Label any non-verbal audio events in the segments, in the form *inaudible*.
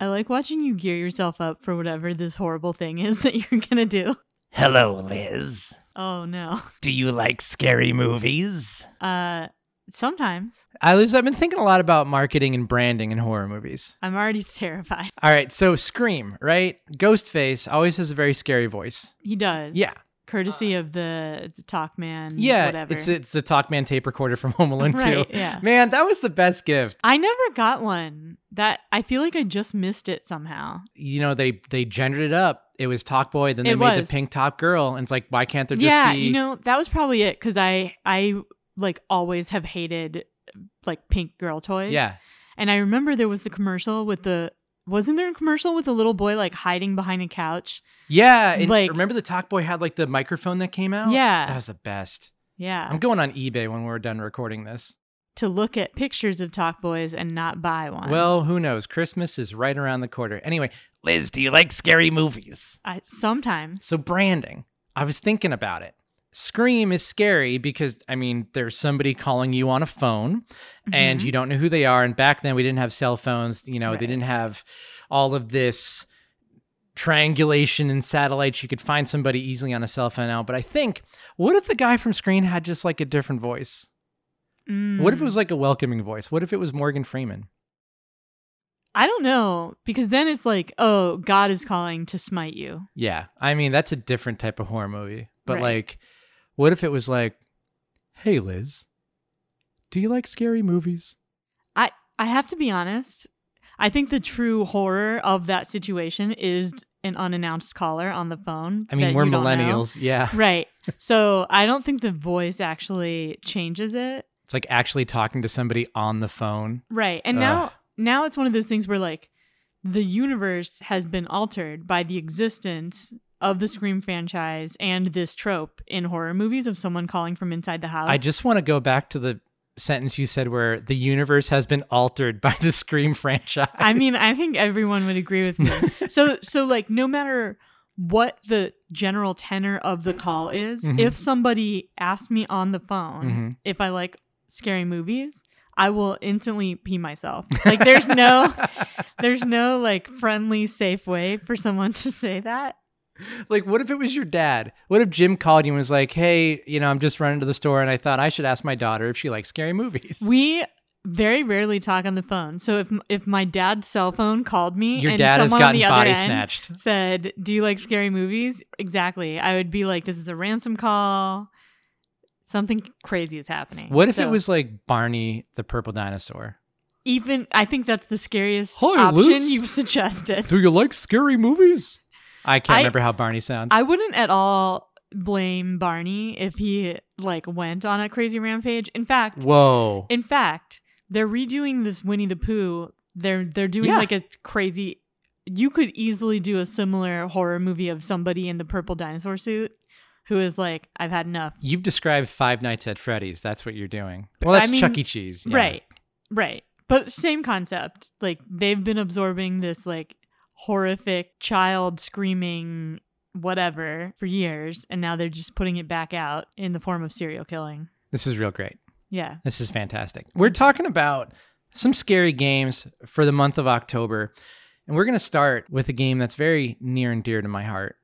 I like watching you gear yourself up for whatever this horrible thing is that you're gonna do. Hello, Liz. Oh no. Do you like scary movies? Uh sometimes. I Liz, I've been thinking a lot about marketing and branding in horror movies. I'm already *laughs* terrified. All right, so Scream, right? Ghostface always has a very scary voice. He does. Yeah. Courtesy uh, of the, the talk man. Yeah, Whatever. it's it's the Talkman tape recorder from Home Alone *laughs* 2. Yeah. Man, that was the best gift. I never got one. That I feel like I just missed it somehow. You know, they they gendered it up. It was Talk Boy, then they It made was. the pink top girl, and it's like, why can't there just yeah, be you know, that was probably it because I I like always have hated like pink girl toys. Yeah. And I remember there was the commercial with the wasn't there a commercial with a little boy like hiding behind a couch? Yeah. Like- remember the Talk Boy had like the microphone that came out? Yeah. That was the best. Yeah. I'm going on eBay when we're done recording this. to look at pictures of talk boys and not buy one. Well, who knows? Christmas is right around the corner. Anyway, Liz, do you like scary movies? I, sometimes so branding. I was thinking about it. Scream is scary because I mean, there's somebody calling you on a phone and Mhm. you don't know who they are. And back then we didn't have cell phones, you know, Right. they didn't have all of this triangulation and satellites. You could find somebody easily on a cell phone now. But I think, what if the guy from Scream had just like a different voice? What if it Mm. was like a welcoming voice? What if it was Morgan Freeman? I don't know because then it's like, oh, God is calling to smite you. Yeah. I mean, that's a different type of horror movie. But Right. like, what if it was like, hey, Liz, do you like scary movies? I I have to be honest. I think the true horror of that situation is an unannounced caller on the phone. I mean, we're millennials. Yeah. *laughs* right? *laughs* So I don't think the voice actually changes it. It's like actually talking to somebody on the phone. Right. And Ugh. now now it's one of those things where like the universe has been altered by the existence of the Scream franchise and this trope in horror movies of someone calling from inside the house. I just want to go back to the sentence you said where the universe has been altered by the Scream franchise. I mean, I think everyone would agree with me. *laughs* so so like no matter what the general tenor of the call is, Mhm. if somebody asks me on the phone Mhm. if I like scary movies, I will instantly pee myself. Like there's no *laughs* there's no like friendly safe way for someone to say that. Like, what if it was your dad? What if Jim called you and was like, hey, you know, I'm just running to the store and I thought I should ask my daughter if she likes scary movies? We very rarely talk on the phone. So if if my dad's cell phone called me Your and dad has someone on gotten the other body end snatched. said, "Do you like scary movies?" Exactly. I would be like, "This is a ransom call. Something crazy is happening." What if it was like Barney the purple dinosaur? even? I think that's the scariest Hi, option Liz. you've suggested. Do you like scary movies? I can't I- remember how Barney sounds. I wouldn't at all blame Barney if he like went on a crazy rampage. In fact, Whoa. in fact, they're redoing this Winnie the Pooh. They're they're doing Yeah. like a crazy. You could easily do a similar horror movie of somebody in the purple dinosaur suit who is like, "I've had enough." You've described Five Nights at Freddy's. That's what you're doing. Well, that's I mean- Chuck E. Cheese. yeah. Right, right. But same concept. Like they've been absorbing this like horrific child screaming whatever for years, and now they're just putting it back out in the form of serial killing. This is real great. Yeah. This is fantastic. We're talking about some scary games for the month of October. And we're going to start with a game that's very near and dear to my heart.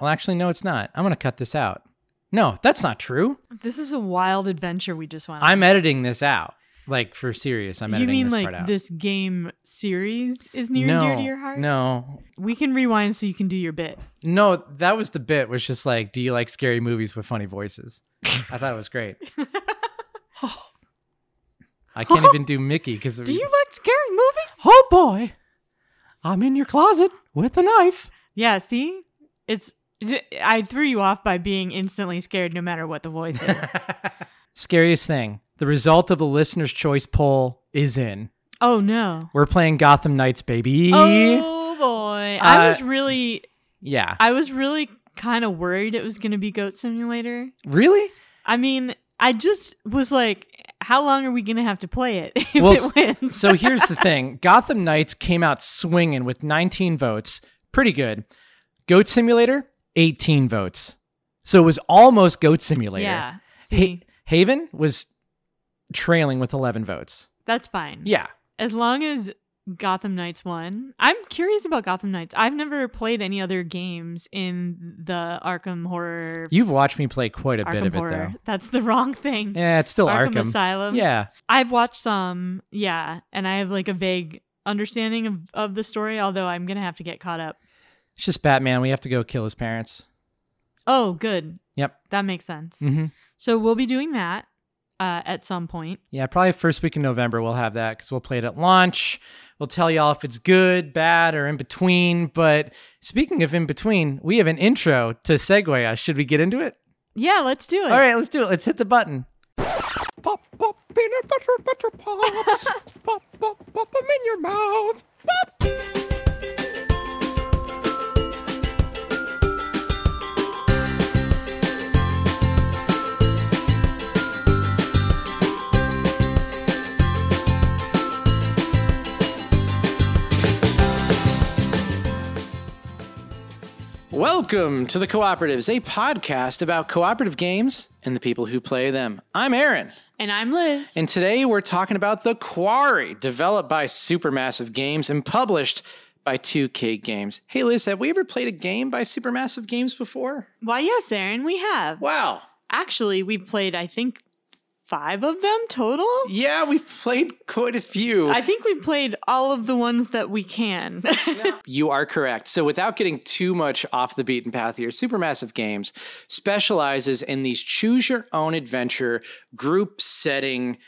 Well, actually, no, it's not. I'm going to cut this out. No, that's not true. This is a wild adventure we just went on. I'm editing this out. Like, for serious, I'm you editing mean this like part out. You mean like this game series is near no, and dear to your heart? No, We can rewind so you can do your bit. no, that was the bit, was just like, do you like scary movies with funny voices? I thought it was great. *laughs* I can't even do Mickey because Do you like scary movies? Oh boy, I'm in your closet with a knife. Yeah, see? It's I threw you off by being instantly scared no matter what the voice is. *laughs* Scariest thing. The result of the listener's choice poll is in. oh no. We're playing Gotham Knights, baby. Oh boy. I Uh, was really Yeah. I was really kind of worried it was going to be Goat Simulator. really? I mean, I just was like how long are we going to have to play it *laughs* if Well, it wins? so here's the thing *laughs* Gotham Knights came out swinging with 19 votes. Pretty good. Goat Simulator, 18 votes. So it was almost Goat Simulator. yeah. Ha- Haven was trailing with 11 votes. that's fine. Yeah. As long as Gotham Knights won. I'm curious about Gotham Knights. I've never played any other games in the Arkham horror. You've watched me play quite a bit Arkham of it though. That's the *laughs* wrong thing. Yeah, it's still Arkham, Arkham. Asylum. Yeah. I've watched some, yeah, and I have like a vague understanding of, of the story, although I'm gonna have to get caught up. It's just Batman. We have to go kill his parents. Oh, good. Yep. That makes sense. hmm So we'll be doing that uh, at some point. Yeah, probably first week in November we'll have that because we'll play it at launch. We'll tell y'all if it's good, bad, or in between. But speaking of in between, we have an intro to segue us. Should we get into it? Yeah, let's do it. All right, let's do it. Let's hit the button. Pop, pop, peanut butter, butter pops. *laughs* pop, pop, pop them in your mouth. Pop. Welcome to the Cooperatives, a podcast about cooperative games and the people who play them. I'm Aaron, And I'm Liz. and today we're talking about The Quarry, developed by Supermassive Games and published by 2K Games. Hey Liz, have we ever played a game by Supermassive Games before? Why, yes, Aaron, we have. Wow. Actually, we've played, I think, five of them total. Yeah, we've played quite a few. I think we've played all of the ones that we can. *laughs* You are correct. So, without getting too much off the beaten path here, Supermassive Games specializes in these choose your own adventure group setting,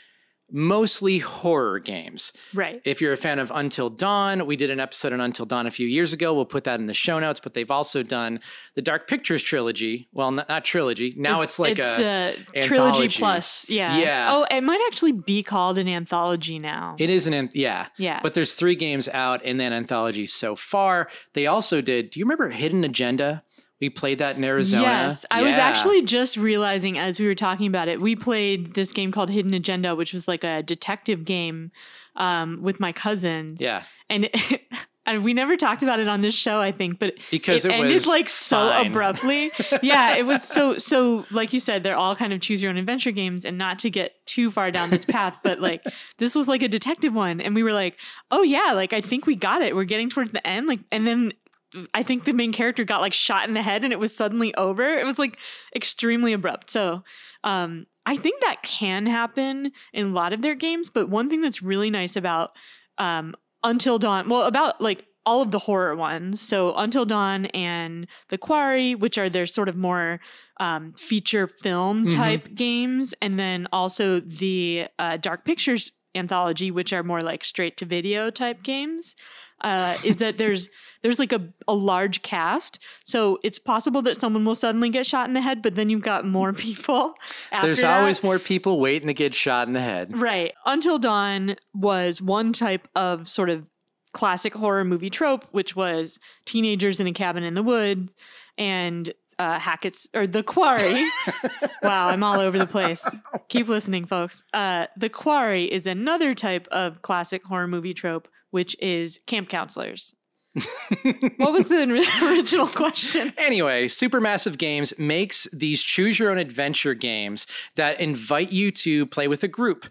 mostly horror games. right. If you're a fan of Until Dawn, we did an episode on Until Dawn a few years ago. We'll put that in the show notes, but they've also done the Dark Pictures trilogy. Well, not, not trilogy. Now it's like it's a. a, trilogy plus. Yeah. Yeah. Oh, it might actually be called an anthology now. It is an an- yeah. Yeah. But there's three games out in that anthology so far. They also did. Do you remember Hidden Agenda? We played that in Arizona. Yes, I was actually just realizing as we were talking about it, we played this game called Hidden Agenda, which was like a detective game um, with my cousins. Yeah. and *laughs* and we never talked about it on this show, I think, but Because it ended was like so fine. abruptly. *laughs* yeah, it was so so. Like you said, they're all kind of choose your own adventure games, and not to get too far down this path, but like *laughs* this was like a detective one, and we were like, oh yeah, like I think we got it. We're getting towards the end, like, and then. I think the main character got like shot in the head and it was suddenly over. It was like extremely abrupt. So, um, I think that can happen in a lot of their games. But one thing that's really nice about um, Until Dawn, well, about like all of the horror ones. So Until Dawn and The Quarry, which are their sort of more um, feature film Mhm. type games, and then also the uh, Dark Pictures anthology, which are more like straight to video type games. Uh, is that there's *laughs* there's like a, a large cast, so it's possible that someone will suddenly get shot in the head, but then you've got more *laughs* people. After There's that. always more people waiting to get shot in the head. Right. Until Dawn was one type of sort of classic horror movie trope, which was teenagers in a cabin in the woods and uh, Hackett's or the quarry. *laughs* wow, I'm all over the place. Keep listening, folks. Uh, the quarry is another type of classic horror movie trope, which is camp counselors. *laughs* what was the original question? Anyway, Supermassive Games makes these choose your own adventure games that invite you to play with a group.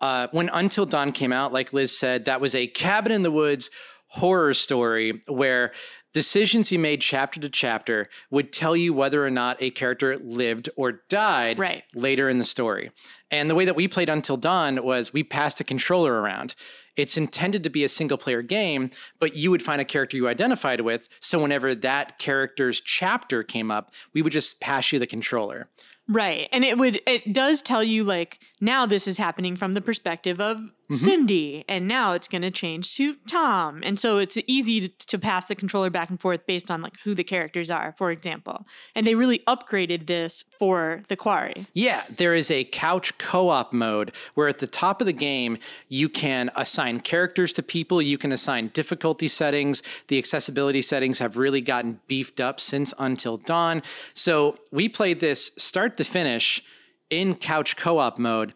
Uh, when Until Dawn came out, like Liz said, that was a cabin in the woods horror story where decisions he made chapter to chapter would tell you whether or not a character lived or died Right. later in the story. And the way that we played Until Dawn was we passed a controller around. It's intended to be a single player game, but you would find a character you identified with. So whenever that character's chapter came up, we would just pass you the controller. Right. And it would it does tell you like now this is happening from the perspective of Mm-hmm. Cindy and now it's going to change to Tom. And so it's easy to, to pass the controller back and forth based on like who the characters are, for example. And they really upgraded this for the quarry. Yeah, there is a couch co op mode where at the top of the game, you can assign characters to people, you can assign difficulty settings. The accessibility settings have really gotten beefed up since Until Dawn. So we played this start to finish in couch co op mode.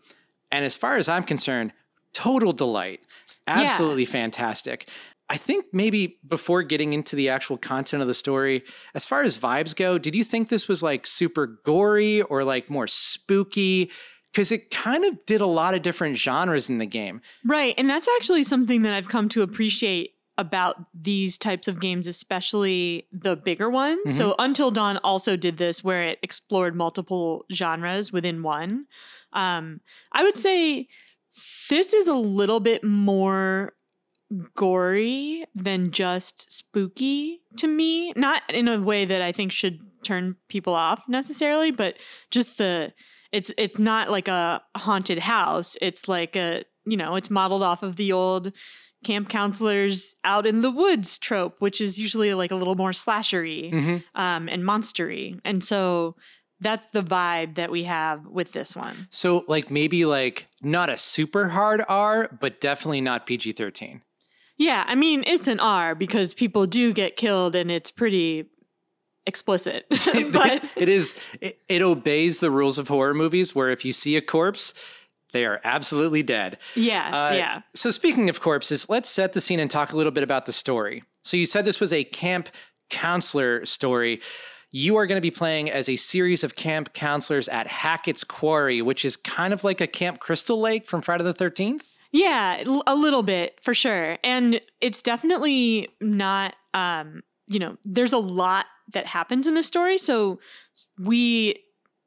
And as far as I'm concerned, total delight. Absolutely fantastic. I think maybe before getting into the actual content of the story, as far as vibes go, did you think this was like super gory or like more spooky? because it kind of did a lot of different genres in the game. Right. And that's actually something that I've come to appreciate about these types of games, especially the bigger ones. So Until Dawn also did this where it explored multiple genres within one. Um, I would say this is a little bit more gory than just spooky to me. Not in a way that I think should turn people off necessarily, but just the it's it's not like a haunted house. It's like a you know, it's modeled off of the old camp counselors out in the woods trope, which is usually like a little more slashery Mhm. um, and monstery. And so that's the vibe that we have with this one. So, like, maybe like not a super hard R, but definitely not PG 13. Yeah, I mean, it's an R because people do get killed and it's pretty explicit. *laughs* *laughs* but *laughs* it is, it, it obeys the rules of horror movies where if you see a corpse, they are absolutely dead. yeah, Uh, yeah. So, speaking of corpses, let's set the scene and talk a little bit about the story. So, you said this was a camp counselor story. You are going to be playing as a series of camp counselors at Hackett's Quarry, which is kind of like a Camp Crystal Lake from Friday the 13th. Yeah, a little bit for sure. And it's definitely not um, you know, there's a lot that happens in this story, so we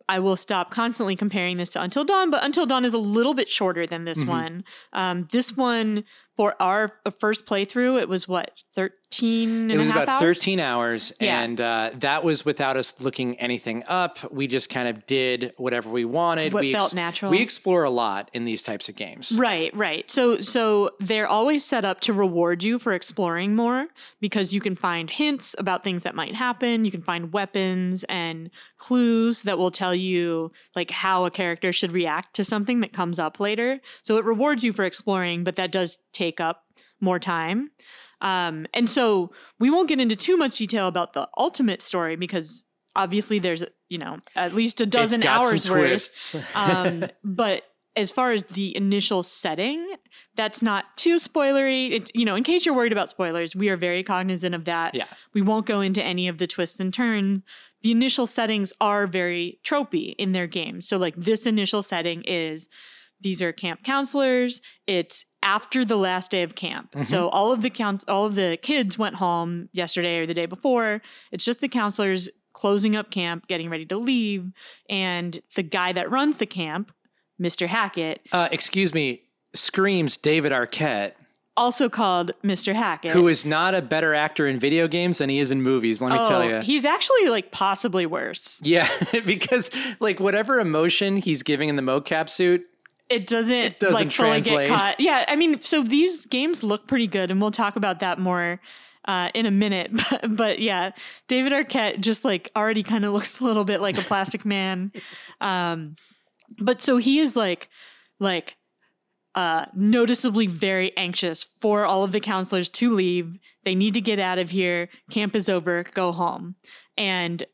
I will stop constantly comparing this to Until Dawn, but Until Dawn is a little bit shorter than this Mhm. one. Um, this one, for our uh, first playthrough, it was what, 13 and It was about hours? 13 hours, Yeah. and uh, that was without us looking anything up. We just kind of did whatever we wanted. What we felt natural. We explore a lot in these types of games. Right, right. So so they're always set up to reward you for exploring more because you can find hints about things that might happen, you can find weapons and clues that will tell you like how a character should react to something that comes up later. So it rewards you for exploring, but that does take up more time. Um, and so we won't get into too much detail about the ultimate story because obviously there's you know at least a dozen hours worth twists. *laughs* um, but as far as the initial setting, that's not too spoilery. It, you know, in case you're worried about spoilers, we are very cognizant of that. Yeah. We won't go into any of the twists and turns. The initial settings are very tropey in their games. So, like, this initial setting is these are camp counselors. It's after the last day of camp. So all of the counts, all of the kids went home yesterday or the day before. It's just the counselors closing up camp, getting ready to leave, and the guy that runs the camp, Mr. Hackett, uh, excuse me, screams David Arquette, also called Mr. Hackett. who is not a better actor in video games than he is in movies. Let me oh, tell you. he's actually like possibly worse. yeah, *laughs* because like whatever emotion he's giving in the mocap suit, It doesn't, doesn't like fully get caught. Yeah, I mean, so these games look pretty good, and we'll talk about that more uh, in a minute. *laughs* But, but yeah, David Arquette just like already kind of *laughs* looks a little bit like a plastic man. *laughs* Um, but so he is like, like, uh, noticeably very anxious for all of the counselors to leave. They need to get out of here. Camp is over. Go home. And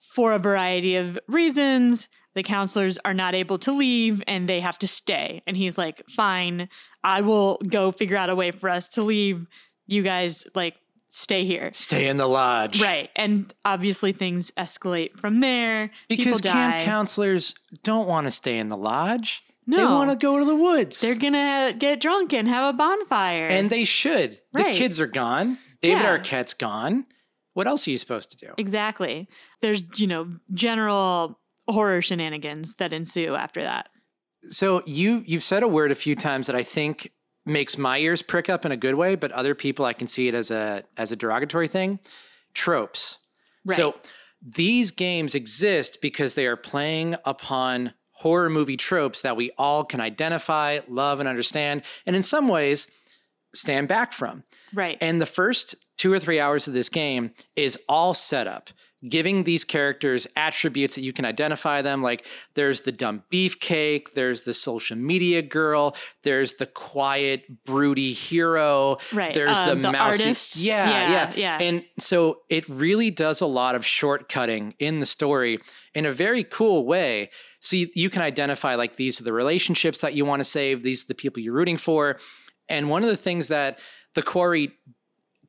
for a variety of reasons, the counselors are not able to leave and they have to stay. And he's like, fine, I will go figure out a way for us to leave. You guys, like, stay here. stay in the lodge. Right. And obviously things escalate from there. Because camp counselors don't want to stay in the lodge. No. They want to go to the woods. They're gonna get drunk and have a bonfire. and they should. Right. The kids are gone. David Yeah. Arquette's gone. What else are you supposed to do? exactly. There's, you know, general horror shenanigans that ensue after that. So you you've said a word a few times that I think makes my ears prick up in a good way, but other people I can see it as a as a derogatory thing. Tropes. Right. So these games exist because they are playing upon horror movie tropes that we all can identify, love, and understand, and in some ways stand back from. Right. And the first two or three hours of this game is all set up, giving these characters attributes that you can identify them. Like there's the dumb beefcake, there's the social media girl, there's the quiet, broody hero, Right. there's Uh, the, the mousy. artist. Yeah, Yeah, yeah, yeah. And so it really does a lot of shortcutting in the story in a very cool way. So you, you can identify like these are the relationships that you want to save, these are the people you're rooting for. And one of the things that the quarry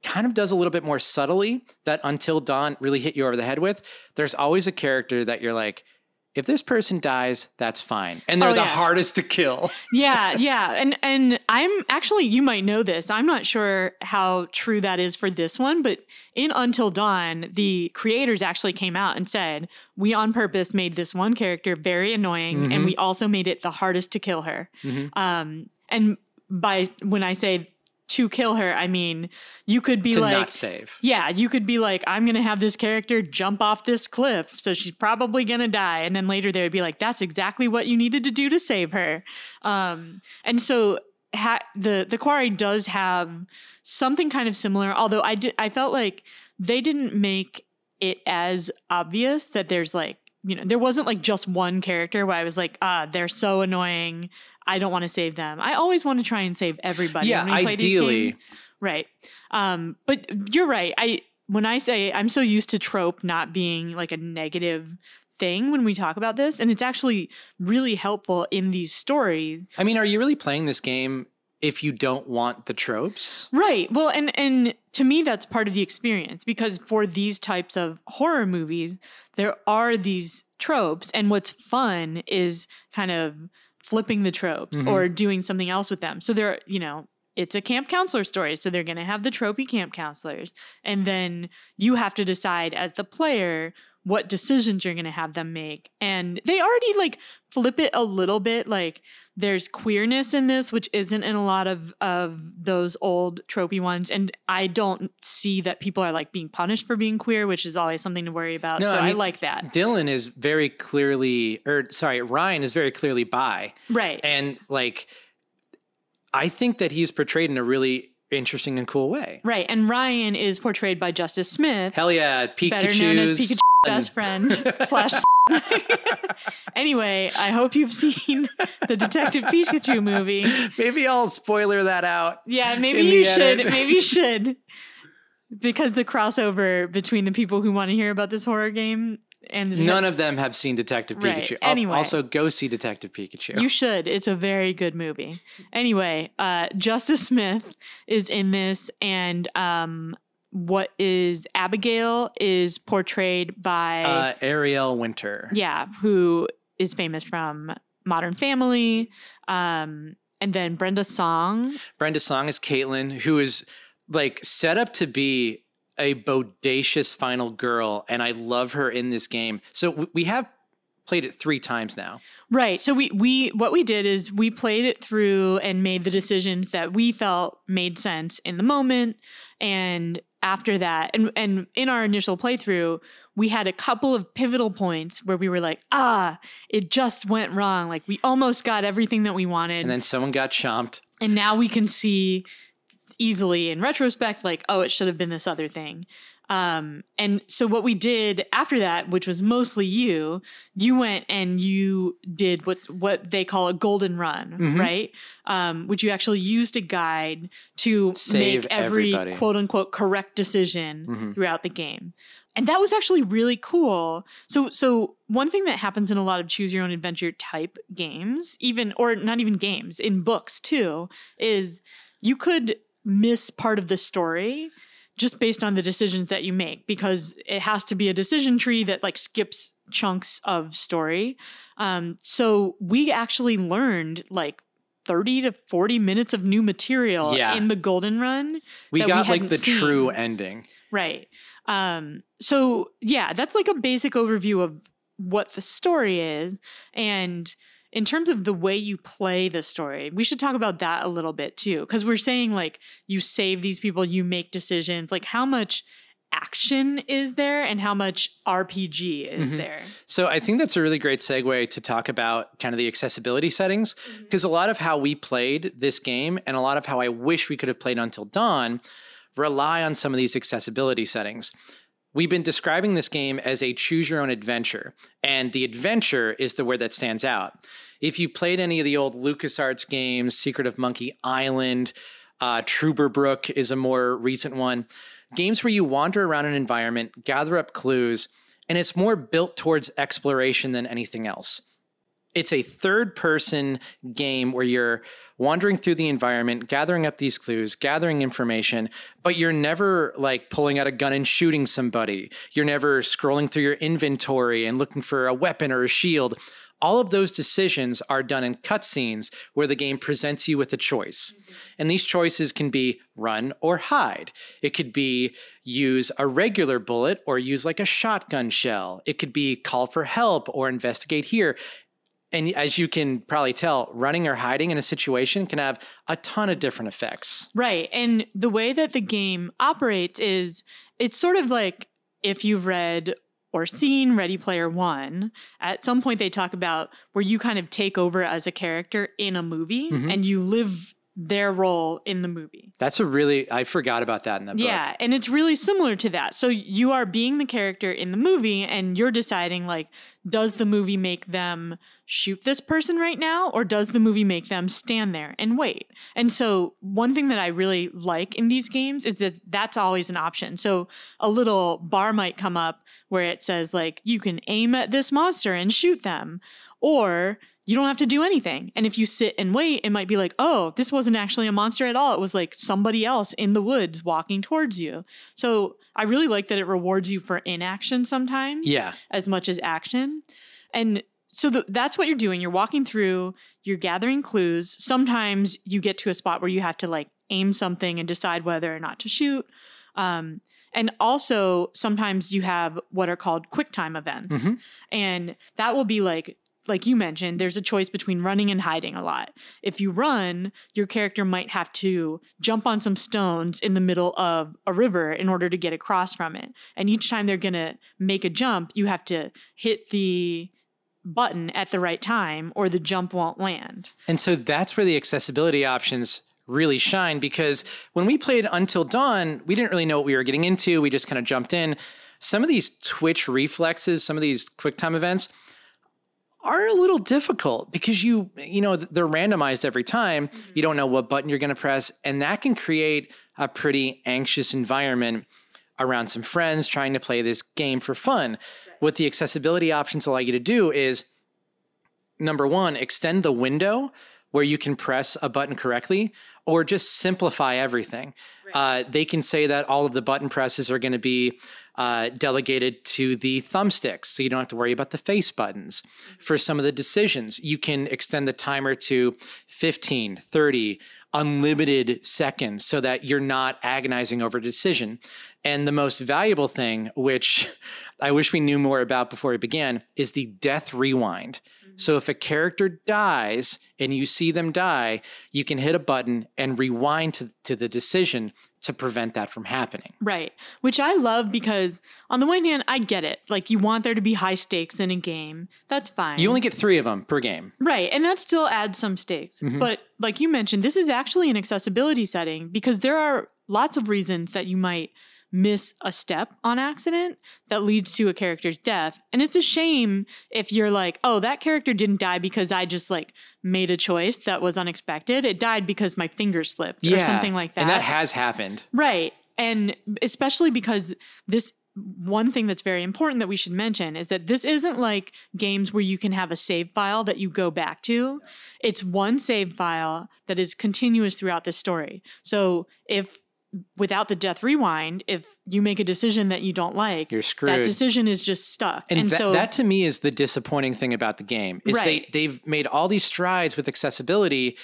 kind of does a little bit more subtly that until dawn really hit you over the head with there's always a character that you're like if this person dies, that's fine. And they're Oh, the hardest to kill. *laughs* yeah, yeah. And and I'm actually you might know this. I'm not sure how true that is for this one, but in Until Dawn, the creators actually came out and said, "We on purpose made this one character very annoying and we also made it the hardest to kill her." Um and by when I say to kill her, I mean you could be to like not save. yeah, you could be like, I'm to have this character jump off this cliff, so she's probably to die. And then later they would be like, that's exactly what you needed to do to save her. Um, and so ha- the the quarry does have something kind of similar, although I did I felt like they didn't make it as obvious that there's like you know there wasn't like just one character where I was like ah they're so annoying I don't want to save them. I always want to try and save everybody. Yeah, when we play these ideally. Right. Um, but you're right. I when I say I'm so used to trope not being like a negative thing when we talk about this, and it's actually really helpful in these stories. I mean, are you really playing this game if you don't want the tropes? Right. Well, and and to me that's part of the experience because for these types of horror movies, there are these tropes and what's fun is kind of flipping the tropes or mm-hmm. doing something else with them. So they're, you know, it's a camp counselor story, so they're going to have the tropey camp counselors and then you have to decide as the player what decisions you're going to have them make. And they already like flip it a little bit like there's queerness in this which isn't in a lot of of those old tropey ones and I don't see that people are like being punished for being queer, which is always something to worry about. No, so I I, like that. Dylan is very clearly, or sorry, Ryan is very clearly bi. Right. And like, I think that he's portrayed in a really interesting and cool way. right. And Ryan is portrayed by Justice Smith, Hell yeah, Pikachu's better known as Pikachu's best friend *laughs* slash *laughs* anyway, I hope you've seen the Detective Pikachu movie. Maybe I'll spoiler that out. Yeah, maybe you should. edit. Maybe you *laughs* should. Because the crossover between the people who want to hear about this horror game and None of them have seen Detective Right. Pikachu. Anyway. Also, go see Detective Pikachu. You should. It's a very good movie. Anyway, uh, Justice Smith is in this, and um, what is Abigail is portrayed by uh, Ariel Winter. yeah, who is famous from Modern Family, um, and then Brenda Song. Brenda Song is Kaitlyn, who is like set up to be a bodacious final girl, and I love her in this game. So we have played it three times now. Right. So we we what we did is we played it through and made the decisions that we felt made sense in the moment and after that and and in our initial playthrough we had a couple of pivotal points where we were like ah it just went wrong like we almost got everything that we wanted And then someone got chomped. and now we can see easily in retrospect like oh it should have been this other thing um and so what we did after that which was mostly you you went and you did what what they call a golden run Mhm. right um which you actually used a guide to Save make every everybody. quote unquote correct decision Mhm. throughout the game and that was actually really cool so so one thing that happens in a lot of choose your own adventure type games even or not even games in books too is you could miss part of the story just based on the decisions that you make because it has to be a decision tree that like skips chunks of story um, so we actually learned like 30 to 40 minutes of new material Yeah. in the golden run We that we got like the seen. true ending. Right. Um, so yeah, that's like a basic overview of what the story is. And in terms of the way you play the story, we should talk about that a little bit too. Because we're saying like you save these people, you make decisions. Like how much action is there and how much RPG is Mhm. there? So I think that's a really great segue to talk about kind of the accessibility settings because a lot of how we played this game and a lot of how I wish we could have played Until Dawn rely on some of these accessibility settings. We've been describing this game as a choose your own adventure, and the adventure is the word that stands out. If you played any of the old LucasArts games, Secret of Monkey Island, uh, Truberbrook is a more recent one, games where you wander around an environment, gather up clues, and it's more built towards exploration than anything else. It's a third person game where you're wandering through the environment, gathering up these clues, gathering information, but you're never like pulling out a gun and shooting somebody. You're never scrolling through your inventory and looking for a weapon or a shield. All of those decisions are done in cutscenes where the game presents you with a choice. Mm-hmm. And these choices can be run or hide. It could be use a regular bullet or use like a shotgun shell. It could be call for help or investigate here. And as you can probably tell, running or hiding in a situation can have a ton of different effects. Right. And the way that the game operates is it's sort of like if you've read or seen Ready Player One, at some point they talk about where you kind of take over as a character in a movie Mhm. and you live their role in the movie. That's a really, I forgot about that in the book. Yeah, and it's really similar to that. So you are being the character in the movie and you're deciding like does the movie make them shoot this person right now or does the movie make them stand there and wait? And so one thing that I really like in these games is that that's always an option. So a little bar might come up where it says like you can aim at this monster and shoot them or you don't have to do anything. And if you sit and wait, it might be like, oh, this wasn't actually a monster at all. It was like somebody else in the woods walking towards you. So I really like that it rewards you for inaction sometimes Yeah. as much as action. And so the, that's what you're doing. You're walking through, you're gathering clues. Sometimes you get to a spot where you have to like aim something and decide whether or not to shoot. Um, and also, sometimes you have what are called quick time events. Mhm. And that will be like, like you mentioned, there's a choice between running and hiding a lot. If you run, your character might have to jump on some stones in the middle of a river in order to get across from it. And each time they're going to make a jump, you have to hit the button at the right time or the jump won't land. And so that's where the accessibility options really shine because when we played Until Dawn, we didn't really know what we were getting into. We just kind of jumped in. Some of these twitch reflexes, some of these quick time events are a little difficult because you you know they're randomized every time. You don't know what button you're going to press and that can create a pretty anxious environment around some friends trying to play this game for fun. What the accessibility options allow you to do is number one, extend the window where you can press a button correctly, or just simplify everything. Uh, they can say that all of the button presses are going to be uh, delegated to the thumbsticks, so you don't have to worry about the face buttons. For some of the decisions, you can extend the timer to 15, 30, unlimited seconds so that you're not agonizing over a decision. And the most valuable thing, which I wish we knew more about before we began, is the death rewind. So if a character dies and you see them die, you can hit a button and rewind to, to the decision to prevent that from happening. Right. Which I love because, on the one hand, I get it. Like, you want there to be high stakes in a game. That's fine. You only get three of them per game. Right. And that still adds some stakes. Mhm. But like you mentioned, this is actually an accessibility setting because there are lots of reasons that you might miss a step on accident that leads to a character's death. And it's a shame if you're like, oh, that character didn't die because I just like made a choice that was unexpected. It died because my finger slipped or something like that. And that has happened. Right. And especially because this one thing that's very important that we should mention is that this isn't like games where you can have a save file that you go back to. It's one save file that is continuous throughout the story. So if without the death rewind, if you make a decision that you don't like, You're screwed. that decision is just stuck. And, And, that, so that to me is the disappointing thing about the game is Right. they they've made all these strides with accessibility.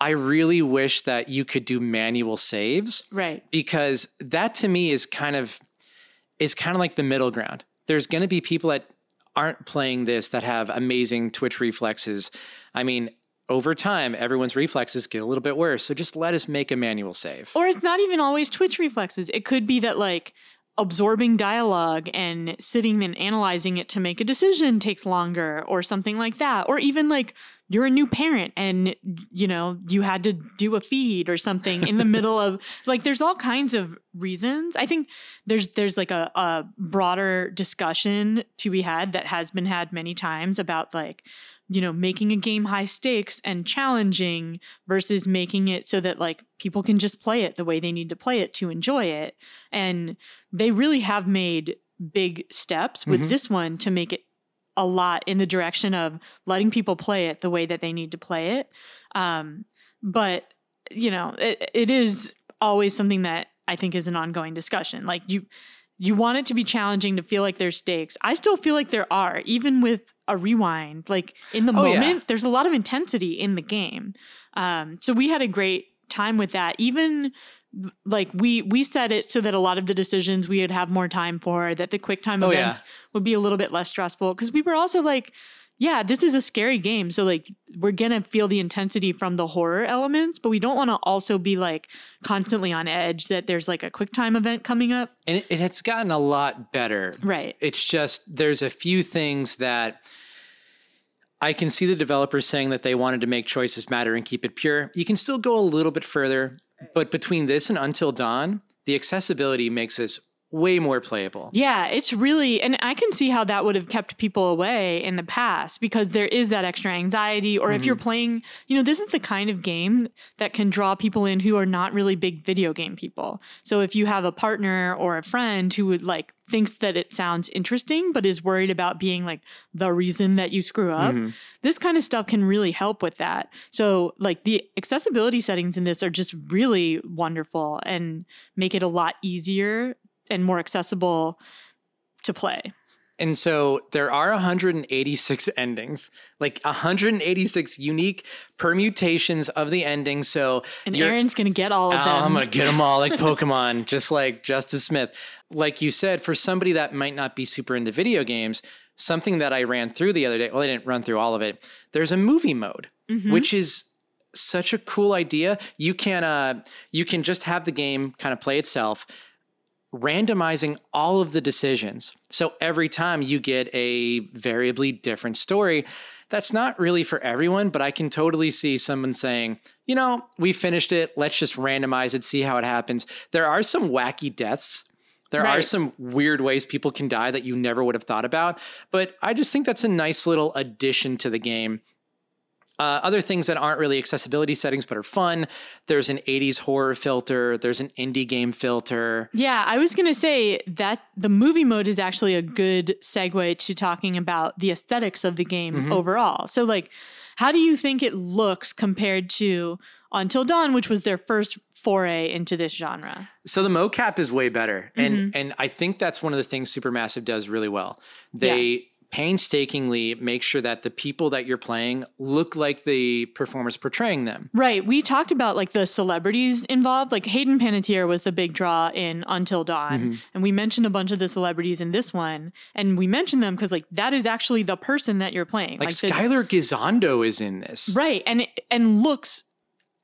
I really wish that you could do manual saves right. because that to me is kind of is kind of like the middle ground. There's going to be people that aren't playing this that have amazing twitch reflexes. I mean, over time, everyone's reflexes get a little bit worse. So just let us make a manual save. Or it's not even always twitch reflexes. It could be that like absorbing dialogue and sitting and analyzing it to make a decision takes longer or something like that. Or even like you're a new parent and you know, you had to do a feed or something in the *laughs* middle of like there's all kinds of reasons. I think there's there's like a, a broader discussion to be had that has been had many times about like you know making a game high stakes and challenging versus making it so that like people can just play it the way they need to play it to enjoy it and they really have made big steps with Mhm. this one to make it a lot in the direction of letting people play it the way that they need to play it. Um, but you know, it, it is always something that I think is an ongoing discussion. Like you, you want it to be challenging to feel like there's stakes. I still feel like there are, even with a rewind. Like in the Oh, yeah. moment, there's a lot of intensity in the game. Um, so we had a great time with that. Even like we we set it so that a lot of the decisions we would have more time for, that the quick time Oh, yeah. events would be a little bit less stressful because we were also like. Yeah, this is a scary game. So, like, we're to feel the intensity from the horror elements, but we don't want to also be like constantly on edge that there's like a quick time event coming up. And it, it has gotten a lot better. Right. It's just there's a few things that I can see the developers saying that they wanted to make choices matter and keep it pure. You can still go a little bit further, but between this and Until Dawn, the accessibility makes this way more playable. Yeah, it's really, and I can see how that would have kept people away in the past because there is that extra anxiety. Or if you're mm-hmm. playing, you know, this is the kind of game that can draw people in who are not really big video game people. So if you have a partner or a friend who would like thinks that it sounds interesting but is worried about being like the reason that you screw up, mm-hmm. this kind of stuff can really help with that. So like the accessibility settings in this are just really wonderful and make it a lot easier and more accessible to play. And so there are 186 endings, like 186 unique permutations of the ending. So And Aaron's gonna get all of Oh, them. I'm gonna get them all like *laughs* Pokemon, just like Justice Smith. Like you said, for somebody that might not be super into video games, something that I ran through the other day. Well, I didn't run through all of it. There's a movie mode, Mm-hmm. which is such a cool idea. You can uh, you can just have the game kind of play itself, randomizing all of the decisions. So every time you get a variably different story. That's not really for everyone, but I can totally see someone saying, you know, we finished it. Let's just randomize it, see how it happens. There are some wacky deaths. There are some weird ways people can die that you never would have thought about. But I just think that's a nice little addition to the game. Uh, other things that aren't really accessibility settings but are fun. There's an 80s horror filter. There's an indie game filter. yeah, I was gonna say that the movie mode is actually a good segue to talking about the aesthetics of the game Mm-hmm. overall. So like how do you think it looks compared to Until Dawn, which was their first foray into this genre? So the mocap is way better, and Mm-hmm. and I think that's one of the things Supermassive does really well. They painstakingly make sure that the people that you're playing look like the performers portraying them. Right. We talked about like the celebrities involved. Like Hayden Panettiere was the big draw in Until Dawn. Mm-hmm. And we mentioned a bunch of the celebrities in this one. And we mentioned them because like that is actually the person that you're playing. Like, the- Skyler Gisondo is in this. Right. And and looks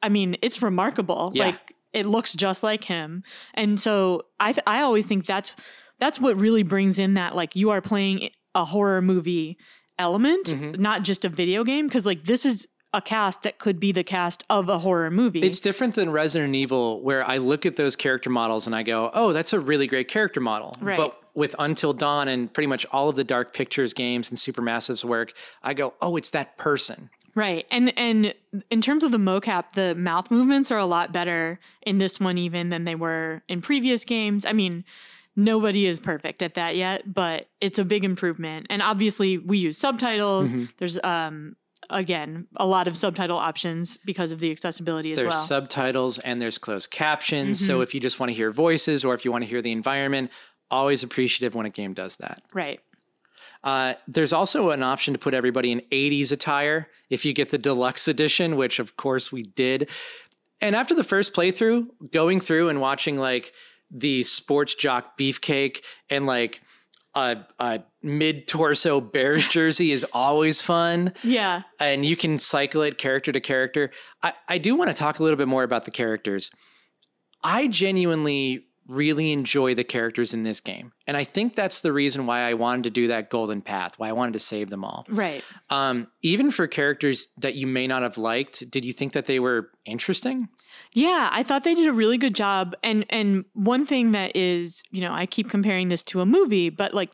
I mean, it's remarkable. Yeah. Like it looks just like him. And so I th- I always think that's that's what really brings in that like you are playing a horror movie element, Mm-hmm. not just a video game because like this is a cast that could be the cast of a horror movie. It's different than Resident Evil, where I look at those character models and I go, "Oh, that's a really great character model." Right. But with Until Dawn and pretty much all of the Dark Pictures games and Supermassive's work, I go, "Oh, it's that person." Right. And and in terms of the mocap, the mouth movements are a lot better in this one even than they were in previous games. I mean, nobody is perfect at that yet, but it's a big improvement. And obviously we use subtitles. Mm-hmm. There's um again, a lot of subtitle options because of the accessibility as There's well. subtitles and there's closed captions. Mm-hmm. So if you just want to hear voices or if you want to hear the environment, always appreciative when a game does that. right. Uh, there's also an option to put everybody in 80s attire if you get the deluxe edition, which of course we did. And after the first playthrough, going through and watching like the sports jock beefcake and like a, a mid torso Bears *laughs* jersey is always fun. Yeah. And you can cycle it character to character. I, I do want to talk a little bit more about the characters. I genuinely really enjoy the characters in this game. And I think that's the reason why I wanted to do that golden path, why I wanted to save them all. Right. Um, even for characters that you may not have liked, did you think that they were interesting? Yeah, I thought they did a really good job. And and one thing that is, you know, I keep comparing this to a movie, but like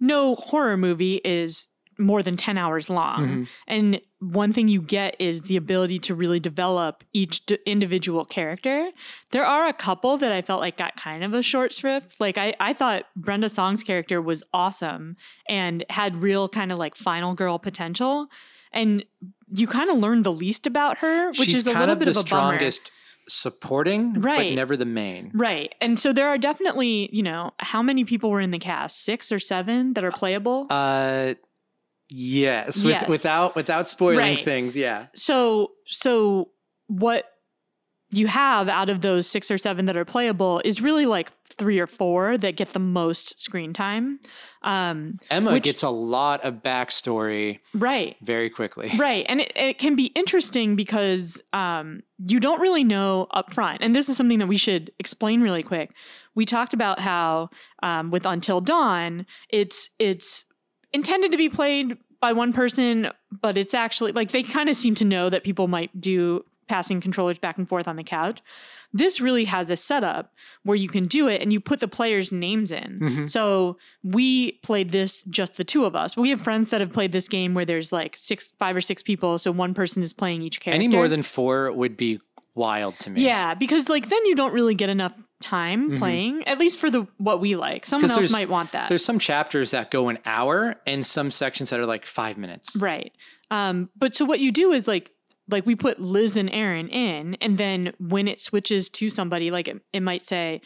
no horror movie is more than 10 hours long. Mhm. And one thing you get is the ability to really develop each d- individual character. There are a couple that I felt like got kind of a short shrift. Like I, I thought Brenda Song's character was awesome and had real kind of like final girl potential. And you kind of learned the least about her, which She's is a little of bit the of a bummer. strongest supporting, but Right. never the main. Right. And so there are definitely, you know, how many people were in the cast? Six or seven that are playable? Uh, yes, with, Yes. without without spoiling Right. things. Yeah, so so what you have out of those six or seven that are playable is really like three or four that get the most screen time. Um, Emma Which- gets a lot of backstory right. very quickly. *laughs* Right. And it, it can be interesting because um, you don't really know up front. And this is something that we should explain really quick. We talked about how um, with Until Dawn, it's it's intended to be played by one person, but it's actually like they kind of seem to know that people might do passing controllers back and forth on the couch. This really has a setup where you can do it and you put the players' names in. Mhm. So we played this just the two of us. We have friends that have played this game where there's like six, five or six people, so one person is playing each character. Any more than four would be wild to me. yeah, because like then you don't really get enough time Mhm. playing, at least for the what we like. Someone else might want that. There's some chapters that go an hour and some sections that are like five minutes. Right. Um, but so what you do is like like we put Liz and Aaron in, and then when it switches to somebody, like it, it might say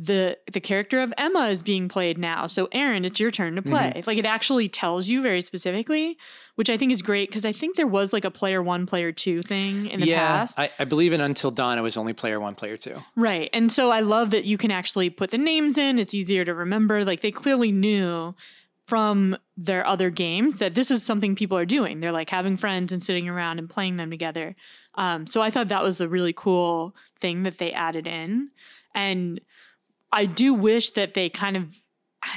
the the character of Emma is being played now. So Aaron, it's your turn to play. Like it actually tells you very specifically, which I think is great because I think there was like a player one, player two thing in the yeah, past. I, I believe in Until Dawn it was only player one, player two. Right. And so I love that you can actually put the names in. It's easier to remember. Like they clearly knew from their other games that this is something people are doing. They're like having friends and sitting around and playing them together. Um, so I thought that was a really cool thing that they added in. And I do wish that they kind of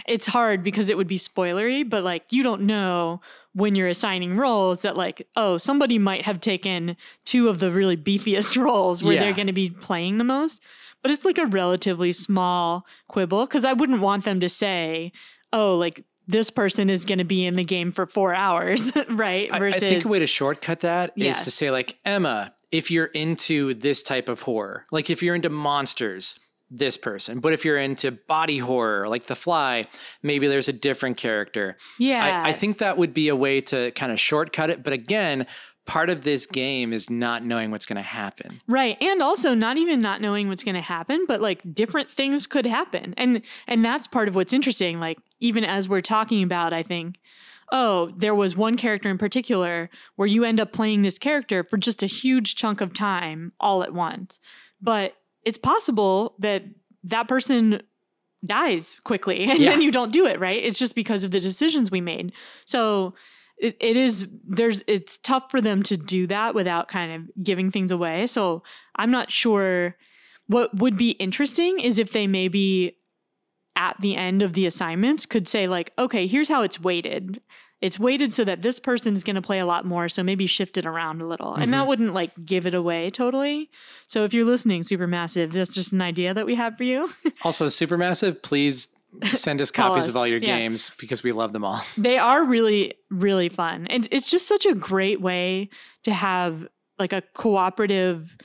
it's hard because it would be spoilery, but like you don't know when you're assigning roles that like, oh, somebody might have taken two of the really beefiest *laughs* roles where Yeah. they're going to be playing the most. But it's like a relatively small quibble because I wouldn't want them to say, oh, like this person is going to be in the game for four hours, *laughs* right? Versus, I, think a way to shortcut that is to say like Emma, if you're into this type of horror, like if you're into monsters, this person. But if you're into body horror, like The Fly, maybe there's a different character. yeah, I, I think that would be a way to kind of shortcut it. But again, part of this game is not knowing what's going to happen. Right. And also not even not knowing what's going to happen, but like different things could happen. And and that's part of what's interesting like even as we're talking about I think oh, there was one character in particular where you end up playing this character for just a huge chunk of time all at once. But it's possible that that person dies quickly *laughs* and Yeah. then you don't do it, right? It's just because of the decisions we made. So it, it is there's it's tough for them to do that without kind of giving things away. So I'm not sure what would be interesting is if they maybe at the end of the assignments could say like, okay, here's how it's weighted. It's weighted so that this person's going to play a lot more, so maybe shift it around a little. And that mm-hmm. wouldn't like give it away totally. So if you're listening, Supermassive, that's just an idea that we have for you. *laughs* Also, Supermassive, please send us *laughs* copies us. of all your Yeah. games because we love them all. *laughs* they are really really fun and it's just such a great way to have like a cooperative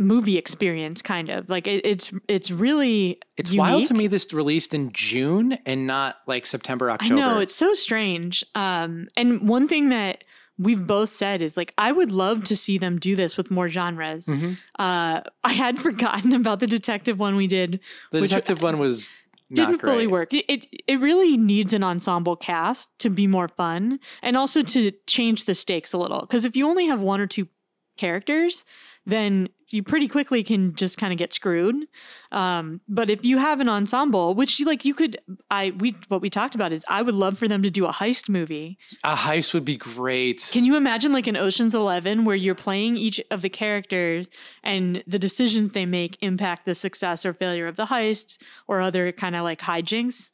movie experience kind of like it, it's it's really It's wild to me this released in June and not like September, october i know it's so strange um and one thing that we've both said is like i would love to see them do this with more genres Mhm. uh i had *laughs* forgotten about the detective one we did The detective one was not didn't fully work. It it really needs an ensemble cast to be more fun and also to change the stakes a little. Because if you only have one or two characters, then you pretty quickly can just kind of get screwed. Um, but if you have an ensemble, which you like, you could. I we what we talked about is I would love for them to do a heist movie. A heist would be great. Can you imagine like an Ocean's Eleven where you're playing each of the characters and the decisions they make impact the success or failure of the heist or other kind of like hijinks?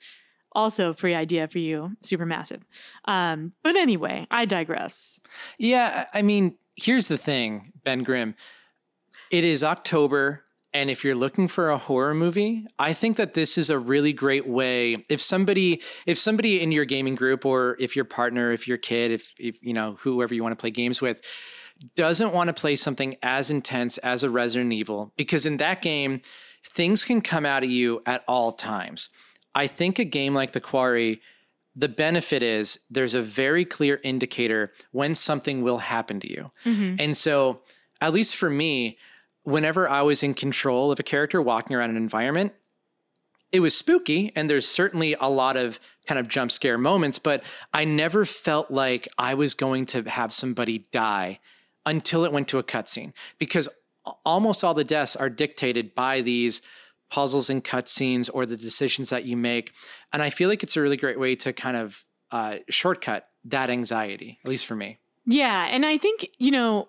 Also, free idea for you, supermassive. Um, but anyway, I digress. Yeah, I I mean, here's the thing, Ben Grimm. It is October And if you're looking for a horror movie, I think that this is a really great way. If somebody, if somebody in your gaming group, or if your partner, if your kid, if if you know whoever you want to play games with, doesn't want to play something as intense as a Resident Evil, because in that game, things can come out of you at all times. I think a game like The Quarry, the benefit is there's a very clear indicator when something will happen to you. Mm-hmm. And so, at least for me, whenever I was in control of a character walking around an environment, it was spooky and there's certainly a lot of kind of jump scare moments, but I never felt like I was going to have somebody die until it went to a cutscene because almost all the deaths are dictated by these puzzles and cutscenes or the decisions that you make. And I feel like it's a really great way to kind of uh, shortcut that anxiety, at least for me. Yeah, and I think, you know,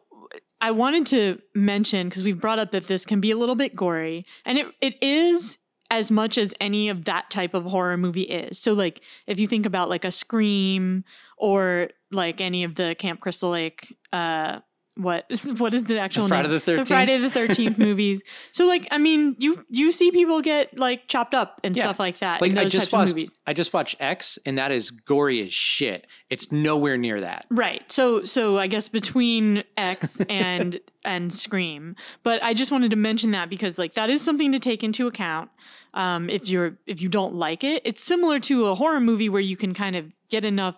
I wanted to mention because we've brought up that this can be a little bit gory, and it it is as much as any of that type of horror movie is. So like if you think about like a Scream or like any of the Camp Crystal Lake uh what *laughs* what is the actual Friday name? the 13th? Friday the 13th *laughs* movies. So like I mean, you you see people get like chopped up and Yeah. stuff like that Like in I just watched. I just watched X, and that is gory as shit. It's nowhere near that. Right. So so I guess between X *laughs* and and Scream. But I just wanted to mention that because like that is something to take into account. Um if you're if you don't like it. It's similar to a horror movie where you can kind of get enough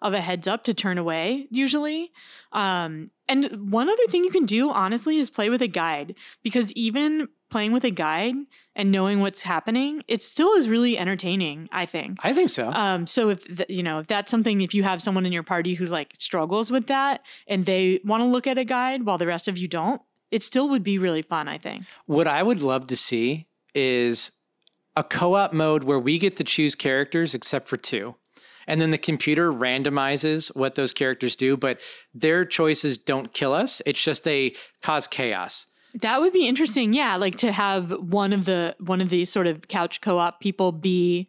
of a heads up to turn away usually. Um and one other thing you can do honestly is play with a guide because even playing with a guide and knowing what's happening, it still is really entertaining, I think. I think so. Um, so if th- you know if that's something, if you have someone in your party who like struggles with that and they want to look at a guide while the rest of you don't, it still would be really fun. I think. What I would love to see is a co op mode where we get to choose characters except for two. And then the computer randomizes what those characters do, but their choices don't kill us. It's just they cause chaos. That would be interesting. Yeah, like to have one of the one of these sort of couch co-op people be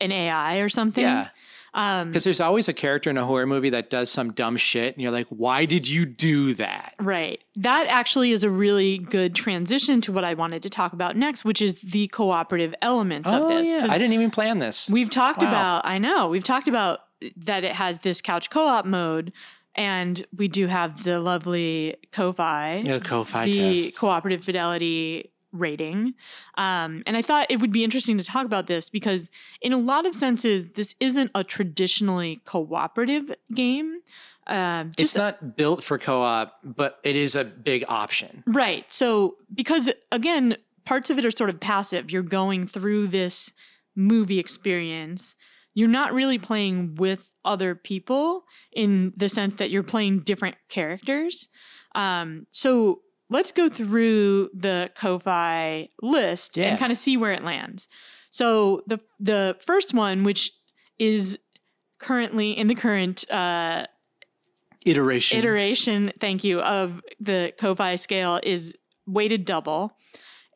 an AI or something. Yeah. Um, Because there's always a character in a horror movie that does some dumb shit, and you're like, why did you do that? Right. That actually is a really good transition to what I wanted to talk about next, which is the cooperative elements of this. Oh, I didn't even plan this. We've talked Wow. about, I know, we've talked about that it has this couch co op mode, and we do have the lovely Co-Fi, Yeah, Co-Fi the test. cooperative fidelity rating. Um, and I thought it would be interesting to talk about this because, in a lot of senses, this isn't a traditionally cooperative game. Um, it's not built for co-op, but it is a big option. Right. So, because again, parts of it are sort of passive. You're going through this movie experience. You're not really playing with other people in the sense that you're playing different characters. Um, so, let's go through the Co-Fi list Yeah. and kind of see where it lands. So, the the first one, which is currently in the current uh, Iteration. iteration, thank you, of the Co-Fi scale is weighted double,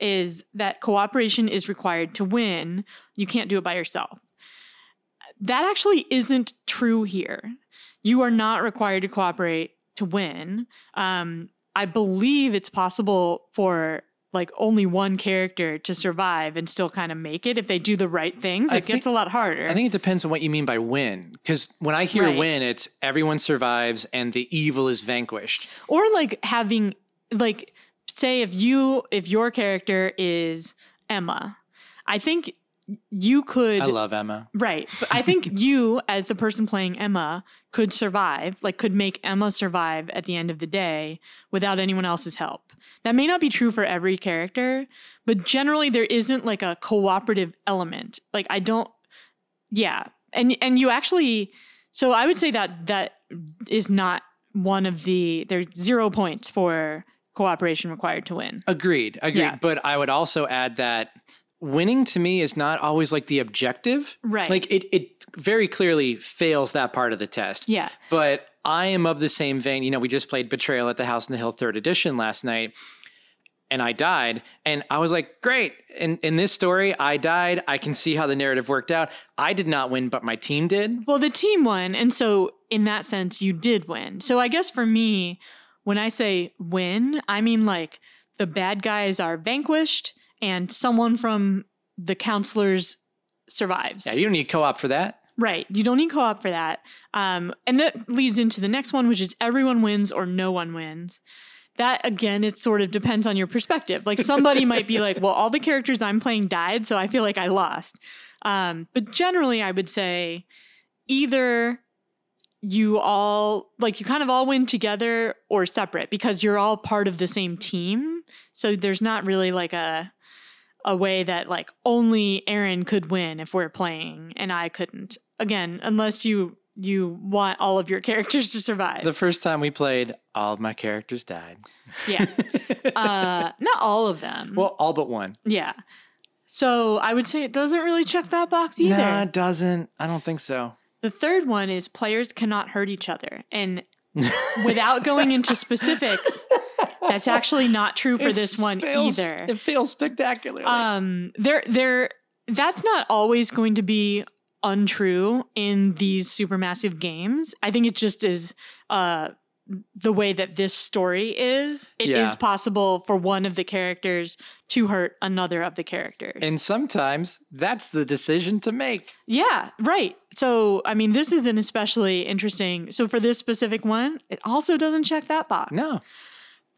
is that cooperation is required to win. You can't do it by yourself. That actually isn't true here. You are not required to cooperate to win. Um, I believe it's possible for like only one character to survive and still kind of make it if they do the right things. It gets a lot harder. I think it depends on what you mean by win. Because when I hear Right. win, it's everyone survives and the evil is vanquished. or like having like say if you if your character is Emma, I think you could I love Emma. right, but I think *laughs* you as the person playing Emma could survive, like could make Emma survive at the end of the day without anyone else's help. That may not be true for every character, but generally there isn't like a cooperative element. Like I don't yeah. And and you actually so I would say that that is not one of the there's zero points for cooperation required to win. Agreed. Agreed. Yeah. But I would also add that winning to me is not always like the objective. Right. Like it, it very clearly fails that part of the test. Yeah. But I am of the same vein. You know, we just played Betrayal at the House on the Hill third edition last night. And I died. And I was like, great. In in this story, I died. I can see how the narrative worked out. I did not win, but my team did. Well, the team won, and so in that sense, you did win. So I guess for me, when I say win, I mean like the bad guys are vanquished and someone from the counselors survives. Yeah, you don't need co-op for that. Right. You don't need co op for that. Um, and that leads into the next one, which is everyone wins or no one wins. That again, it sort of depends on your perspective. Like somebody might be like, well, all the characters I'm playing died, so I feel like I lost. Um, but generally, I would say either you all like you kind of all win together or separate because you're all part of the same team. So there's not really like a a way that like only Aaron could win if we're playing and I couldn't. Again, unless you you want all of your *laughs* characters to survive. The first time we played, all of my characters died. yeah. *laughs* uh not all of them. Well, all but one. yeah. So I would say it doesn't really check that box either. Nah, it doesn't. I don't think so. The third one is players cannot hurt each other. And *laughs* without going into specifics, that's actually not true for this one fails- either. It fails spectacularly. um there there that's not always going to be untrue in these supermassive games i think it just is uh the way that this story is It is Yeah. possible for one of the characters to hurt another of the characters and sometimes that's the decision to make. yeah right so i mean this is an especially interesting so for this specific one it also doesn't check that box No.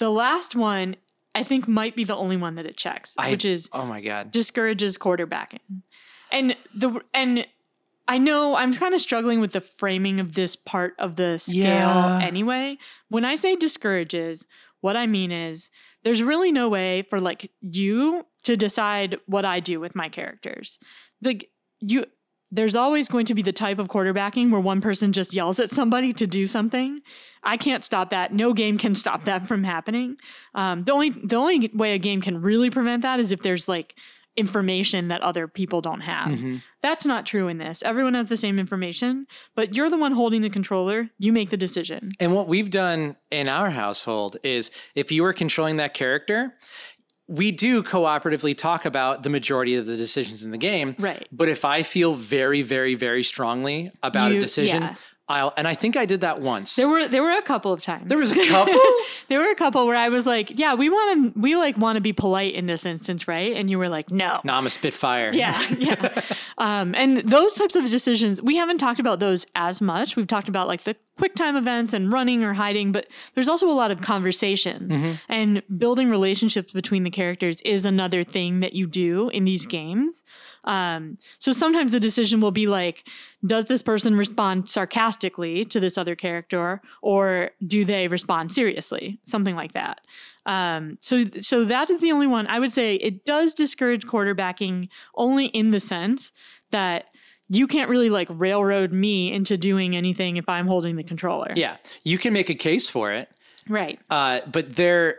The last one i think might be the only one that it checks I- which is Oh my god. discourages quarterbacking. And the and I know I'm kind of struggling with the framing of this part of the scale Yeah. anyway. When I say discourages, what I mean is there's really no way for like you to decide what I do with my characters. Like you there's always going to be the type of quarterbacking where one person just yells at somebody to do something. I can't stop that. No game can stop that from happening. Um, the only the only way a game can really prevent that is if there's like information that other people don't have. Mhm. That's not true in this. Everyone has the same information, but you're the one holding the controller. You make the decision. And what we've done in our household is if you are controlling that character, we do cooperatively talk about the majority of the decisions in the game. Right. But if I feel very, very, very strongly about You- a decision, yeah. I'll and I think I did that once. There were there were a couple of times. There was a *laughs* couple? there were a couple where I was like, "Yeah, we want to we like want to be polite in this instance, right?" And you were like, "No." no, I'm a Spitfire. Yeah, yeah. *laughs* um, and those types of decisions, we haven't talked about those as much. We've talked about like the quick time events and running or hiding, but there's also a lot of conversations and building relationships between the characters is another thing that you do in these games. Um, so sometimes the decision will be like, does this person respond sarcastically to this other character, or do they respond seriously? Something like that. Um, so, so that is the only one I would say it does discourage quarterbacking only in the sense that you can't really like railroad me into doing anything if I'm holding the controller. Yeah. You can make a case for it. Right. Uh, but there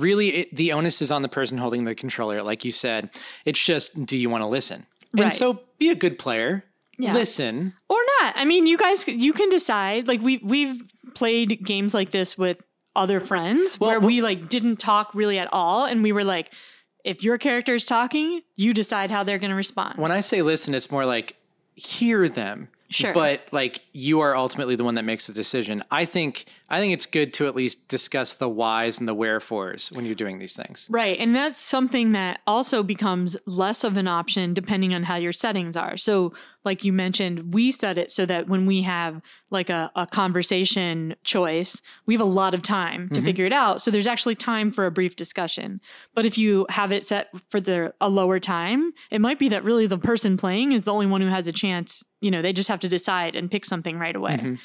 really it, the onus is on the person holding the controller like you said it's just do you want to listen Right. and so be a good player Yeah. listen Or not. I mean, you guys, you can decide. Like we we've played games like this with other friends Well, where we like didn't talk really at all, and we were like, if your character is talking, you decide how they're going to respond. when i say listen it's more like hear them Sure. but like you are ultimately the one that makes the decision i think i think it's good to at least discuss the whys and the wherefores when you're doing these things Right. And that's something that also becomes less of an option depending on how your settings are. So, like you mentioned, we set it so that when we have like a, a conversation choice, we have a lot of time to mm-hmm. figure it out. So, there's actually time for a brief discussion. But if you have it set for the a lower time, it might be that really the person playing is the only one who has a chance. You know, they just have to decide and pick something right away.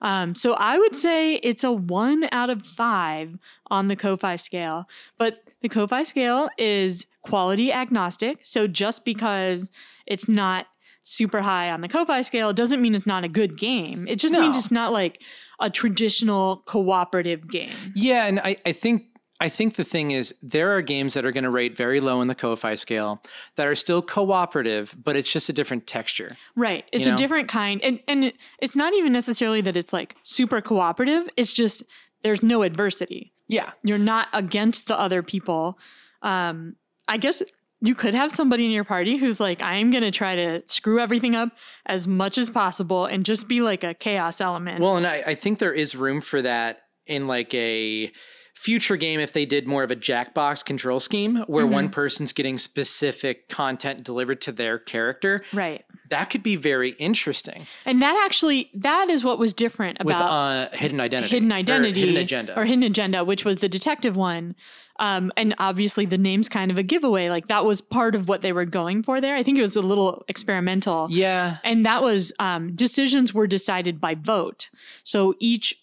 Um, so I would say it's a one out of five on the Co-Fi scale. But the Co-Fi scale is quality agnostic. So just because it's not super high on the Co-Fi scale doesn't mean it's not a good game. It just means it's not like a traditional cooperative game. Yeah, and I, I think I think the thing is there are games that are going to rate very low in the Co-Fi scale that are still cooperative, but it's just a different texture. Right. It's You a know? different kind. And and it's not even necessarily that it's like super cooperative. It's just there's no adversity. Yeah. you're not against the other people. Um, I guess you could have somebody in your party who's like, I'm going to try to screw everything up as much as possible and just be like a chaos element. Well, and I, I think there is room for that in like a future game if they did more of a Jackbox control scheme where Mm-hmm. one person's getting specific content delivered to their character. Right. That could be very interesting And that actually that is what was different with about uh, hidden identity, hidden identity hidden agenda. or hidden agenda which was the detective one um, and obviously the name's kind of a giveaway like that was part of what they were going for there i think it was a little experimental yeah, and that was um, decisions were decided by vote so each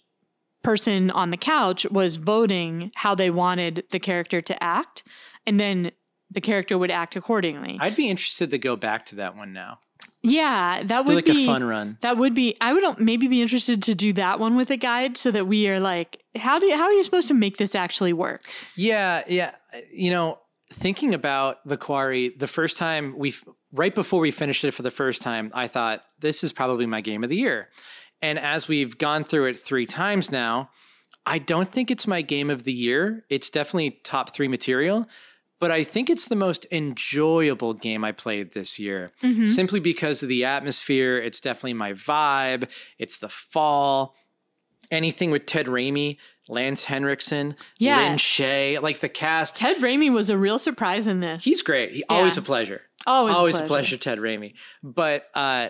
person on the couch was voting how they wanted the character to act and then the character would act accordingly I'd be interested to go back to that one now. yeah that would like be a fun run. that would be. I would maybe be interested to do that one with a guide, so that we are like, how do how are you supposed to make this actually work? Yeah, yeah. You know, thinking about the quarry, the first time we, right before we finished it for the first time, I thought this is probably my game of the year. And as we've gone through it three times now, I don't think it's my game of the year. It's definitely top three material, but I think it's the most enjoyable game I played this year simply because of the atmosphere. It's definitely my vibe. It's the fall. Anything with Ted Raimi, Lance Henriksen, Yeah. Lin Shaye, like the cast. Ted Raimi was a real surprise in this. He's great. He, Always a pleasure. always, Always a a pleasure. pleasure, Ted Raimi. But uh,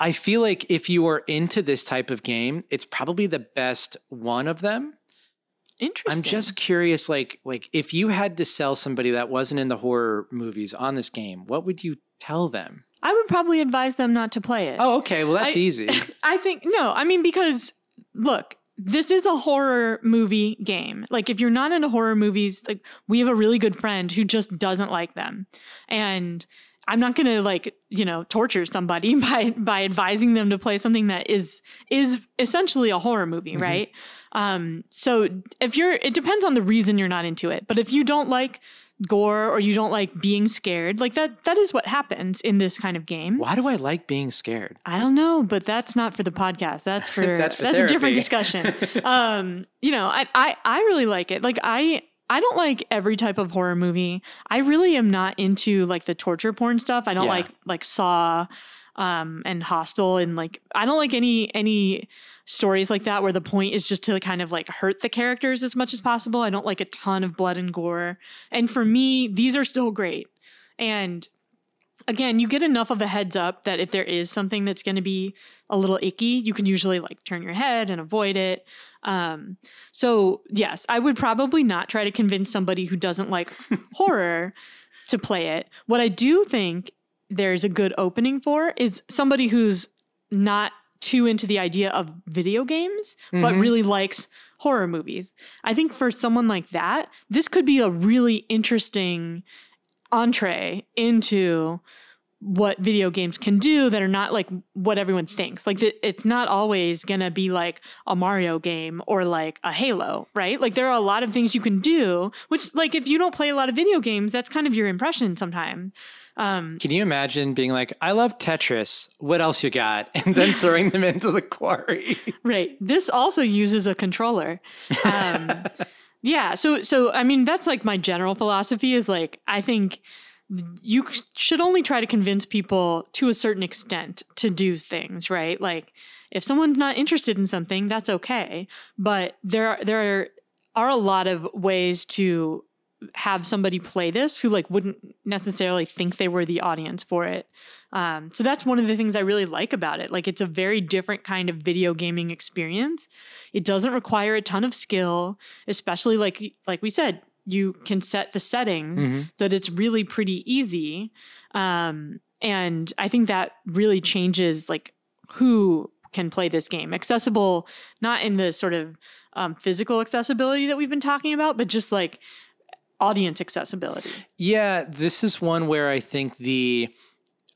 I feel like if you are into this type of game, it's probably the best one of them. Interesting. I'm just curious, like, like if you had to sell somebody that wasn't in the horror movies on this game, what would you tell them? I would probably advise them not to play it. Oh, okay. Well, that's I- easy. *laughs* I think no. I mean, because look, this is a horror movie game. Like, if you're not into horror movies, like we have a really good friend who just doesn't like them, and I'm not gonna like you know torture somebody *laughs* by by advising them to play something that is is essentially a horror movie, right? Um, so if you're, it depends on the reason you're not into it. But if you don't like gore or you don't like being scared, like that that is what happens in this kind of game. Why do I like being scared? I don't know, but that's not for the podcast. That's *laughs* for That's for that's, a different discussion. *laughs* um, you know, I, I I really like it. Like I I don't like every type of horror movie. I really am not into like the torture porn stuff. I don't Yeah. like like Saw um and Hostel and like I don't like any any stories like that where the point is just to kind of like hurt the characters as much as possible. I don't like a ton of blood and gore. And for me, these are still great. And again, you get enough of a heads up that if there is something that's going to be a little icky, you can usually like turn your head and avoid it. Um, so yes, I would probably not try to convince somebody who doesn't like *laughs* horror to play it. What I do think there's a good opening for is somebody who's not too into the idea of video games, but Mhm. really likes horror movies. I think for someone like that, this could be a really interesting entree into what video games can do that are not like what everyone thinks. Like th- it's not always going to be like a Mario game or like a Halo, right? Like there are a lot of things you can do, which like if you don't play a lot of video games, that's kind of your impression sometimes. Um Can you imagine being like, I love Tetris. What else you got? *laughs* And then throwing them into the quarry. *laughs* Right. This also uses a controller. Um, *laughs* yeah. So, so I mean, that's like my general philosophy is like, I think you should only try to convince people to a certain extent to do things, right? Like, if someone's not interested in something, that's okay. But there are, there are, are a lot of ways to have somebody play this who like wouldn't necessarily think they were the audience for it. Um, so that's one of the things I really like about it. Like it's a very different kind of video gaming experience. It doesn't require a ton of skill, especially like like we said, you can set the setting Mhm. that it's really pretty easy. Um, and I think that really changes like who can play this game. Accessible, not in the sort of um, physical accessibility that we've been talking about, but just like audience accessibility. Yeah, this is one where I think the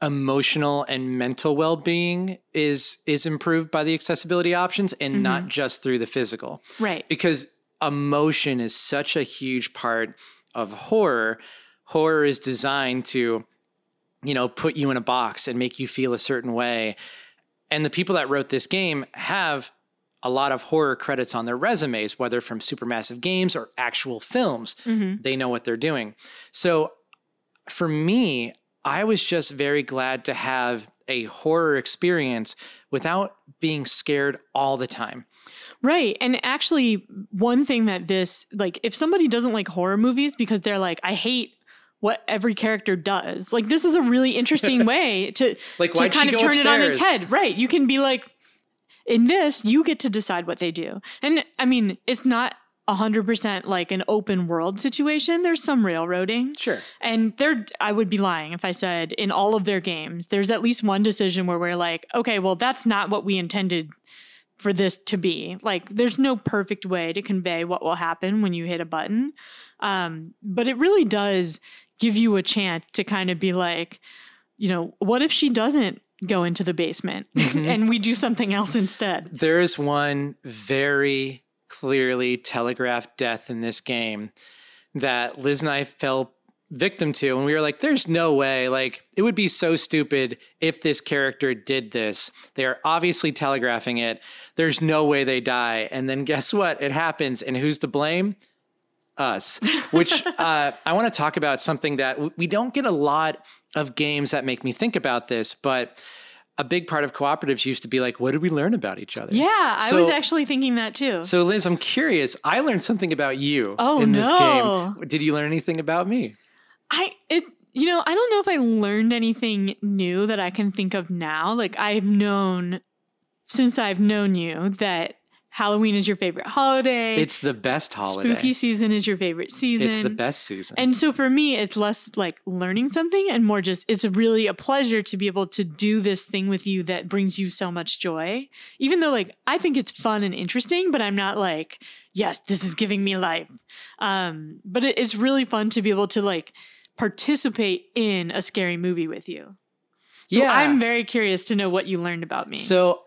emotional and mental well-being is is improved by the accessibility options and mm-hmm. not just through the physical. Right. Because emotion is such a huge part of horror. Horror is designed to you know, put you in a box and make you feel a certain way. And the people that wrote this game have a lot of horror credits on their resumes, whether from Supermassive Games or actual films. Mhm. They know what they're doing. So for me, I was just very glad to have a horror experience without being scared all the time. Right. And actually, one thing that this, like, if somebody doesn't like horror movies because they're like, I hate what every character does, like, this is a really interesting *laughs* way to, Like, to kind of turn it on its head. Right. You can be like, in this, you get to decide what they do. And I mean, it's not 100% like an open world situation. There's some railroading. Sure. And there, I would be lying if I said in all of their games, there's at least one decision where we're like, okay, well, that's not what we intended for this to be. Like, there's no perfect way to convey what will happen when you hit a button. Um, but it really does give you a chance to kind of be like, you know, what if she doesn't go into the basement and we do something else instead? There is one very clearly telegraphed death in this game that Liz and I fell victim to. And we were like, there's no way. Like, it would be so stupid if this character did this. They are obviously telegraphing it. There's no way they die. And then guess what? It happens. And who's to blame? us, which *laughs* uh, I want to talk about something that we don't get a lot of games that make me think about this, but a big part of cooperatives used to be like, what did we learn about each other? Yeah, I was actually thinking that too. So, Liz, I'm curious. I learned something about you Oh, in this no. game. Did you learn anything about me? I it you know, I don't know if I learned anything new that I can think of now. Like I've known since I've known you that Halloween is your favorite holiday. It's the best holiday. spooky season is your favorite season. It's the best season. And so for me, it's less like learning something and more just it's really a pleasure to be able to do this thing with you that brings you so much joy. Even though like I think it's fun and interesting, but I'm not like, yes, this is giving me life. Um, but it, it's really fun to be able to like participate in a scary movie with you. So Yeah. I'm very curious to know what you learned about me. So,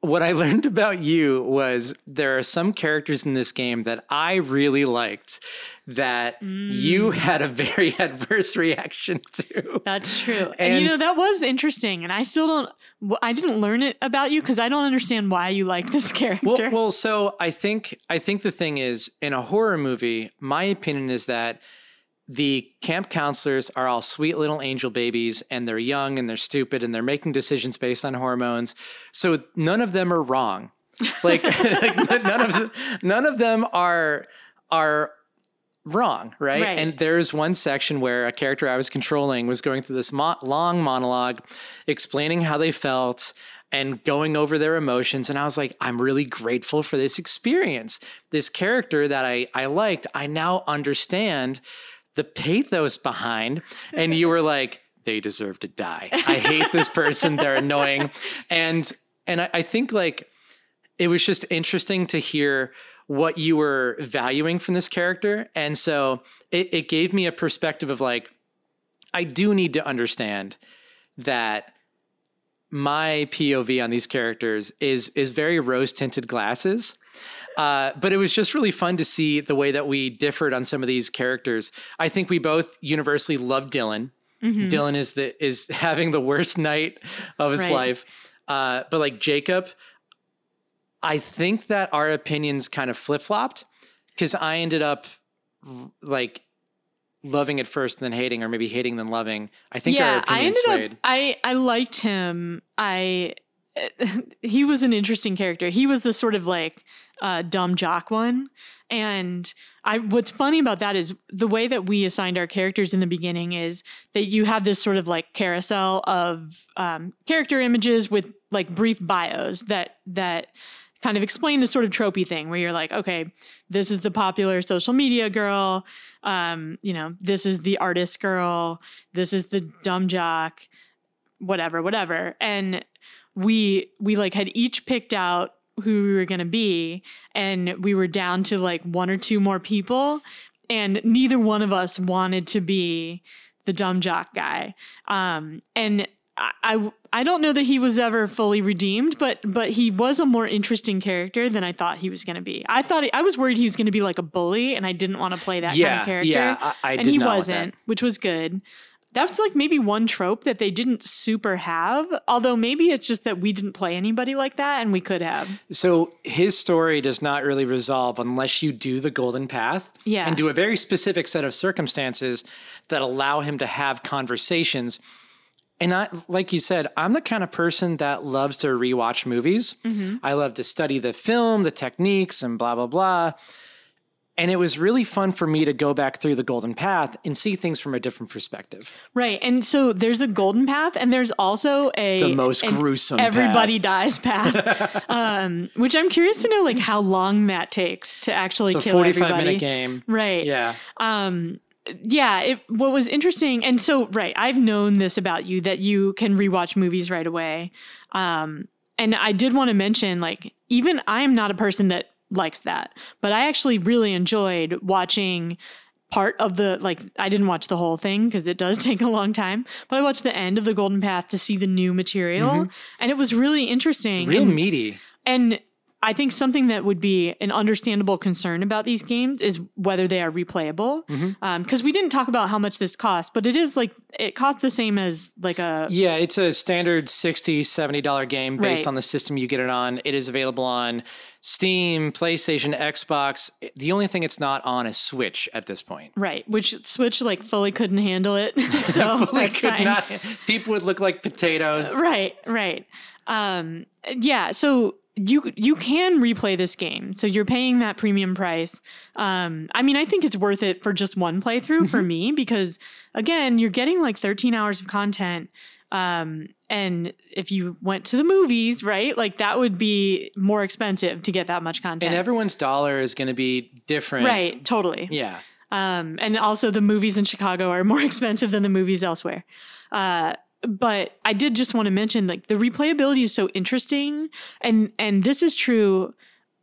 what I *laughs* learned about you was there are some characters in this game that I really liked that Mm. you had a *laughs* very adverse reaction to. That's true. And, you know, that was interesting. And I still don't, I didn't learn it about you because I don't understand why you like this *laughs* character. Well, well, so I think I think the thing is in a horror movie, my opinion is that the camp counselors are all sweet little angel babies and they're young and they're stupid and they're making decisions based on hormones. So none of them are wrong. Like, *laughs* like none of the, none of them are are wrong, right? Right. And there's one section where a character I was controlling was going through this mo- long monologue explaining how they felt and going over their emotions and I was like I'm really grateful for this experience. This character that I I liked, I now understand the pathos behind and you were like they deserve to die. I hate this person, they're annoying. And and I, I think like it was just interesting to hear what you were valuing from this character. And so it, it gave me a perspective of like, I do need to understand that my POV on these characters is is very rose tinted glasses. Uh, but it was just really fun to see the way that we differed on some of these characters. I think we both universally love Dylan. Mhm. Dylan is the is *laughs* having the worst night of his Right. life. Uh, but like Jacob, I think that our opinions kind of flip flopped because I ended up like loving at first and then hating, or maybe hating then loving. I think our yeah, I ended swayed. up. I I liked him. I *laughs* he was an interesting character. He was the sort of like uh, dumb jock one, and I. What's funny about that is the way that we assigned our characters in the beginning is that you have this sort of like carousel of um, character images with like brief bios that that kind of explain the sort of tropey thing where you're like, okay, this is the popular social media girl. Um, you know, this is the artist girl. This is the dumb jock, whatever, whatever. And we we like had each picked out who we were going to be and we were down to like one or two more people and neither one of us wanted to be the dumb jock guy um and I, I I don't know that he was ever fully redeemed, but but he was a more interesting character than I thought he was going to be. I thought I was worried he was going to be like a bully, and I didn't want to play that kind of character. yeah, I, I and did he wasn't, which was good. That's like maybe one trope that they didn't super have. Although maybe it's just that we didn't play anybody like that, and we could have. So his story does not really resolve unless you do the golden path Yeah. and do a very specific set of circumstances that allow him to have conversations And I, like you said, I'm the kind of person that loves to rewatch movies. Mm-hmm. I love to study the film, the techniques, and blah, blah, blah. And it was really fun for me to go back through the Golden Path and see things from a different perspective. Right. And so there's a golden path and there's also a The most gruesome everybody dies path. *laughs* um, which I'm curious to know like how long that takes to actually a kill 45 everybody. minute game. Right. Yeah. um yeah it what was interesting and so right i've known this about you that you can rewatch movies right away um and i did want to mention like even i'm not a person that likes that but i actually really enjoyed watching part of the like i didn't watch the whole thing because it does *laughs* take a long time but i watched the end of the golden path to see the new material and it was really interesting Mm-hmm. Real and- meaty. and I think something that would be an understandable concern about these games is whether they are replayable. Mm-hmm. Because we didn't talk about how much this costs, but it is like it costs the same as like a Yeah, it's a standard 60 $70 game based Right. on the system you get it on. It is available on Steam, PlayStation, Xbox. The only thing it's not on is Switch at this point. right, which Switch like fully couldn't handle it. *laughs* *laughs* so Fully that's could fine. not- people would look like potatoes. Right, right. Um, yeah, so you you can replay this game. So you're paying that premium price. Um, I mean, I think it's worth it for just one playthrough for me because again, you're getting like 13 hours of content. Um, and if you went to the movies, right, like that would be more expensive to get that much content. And everyone's dollar is going to be different. right, totally. Yeah. Um, and also the movies in Chicago are more *laughs* expensive than the movies elsewhere. Uh, but I did just want to mention like the replayability is so interesting, and and this is true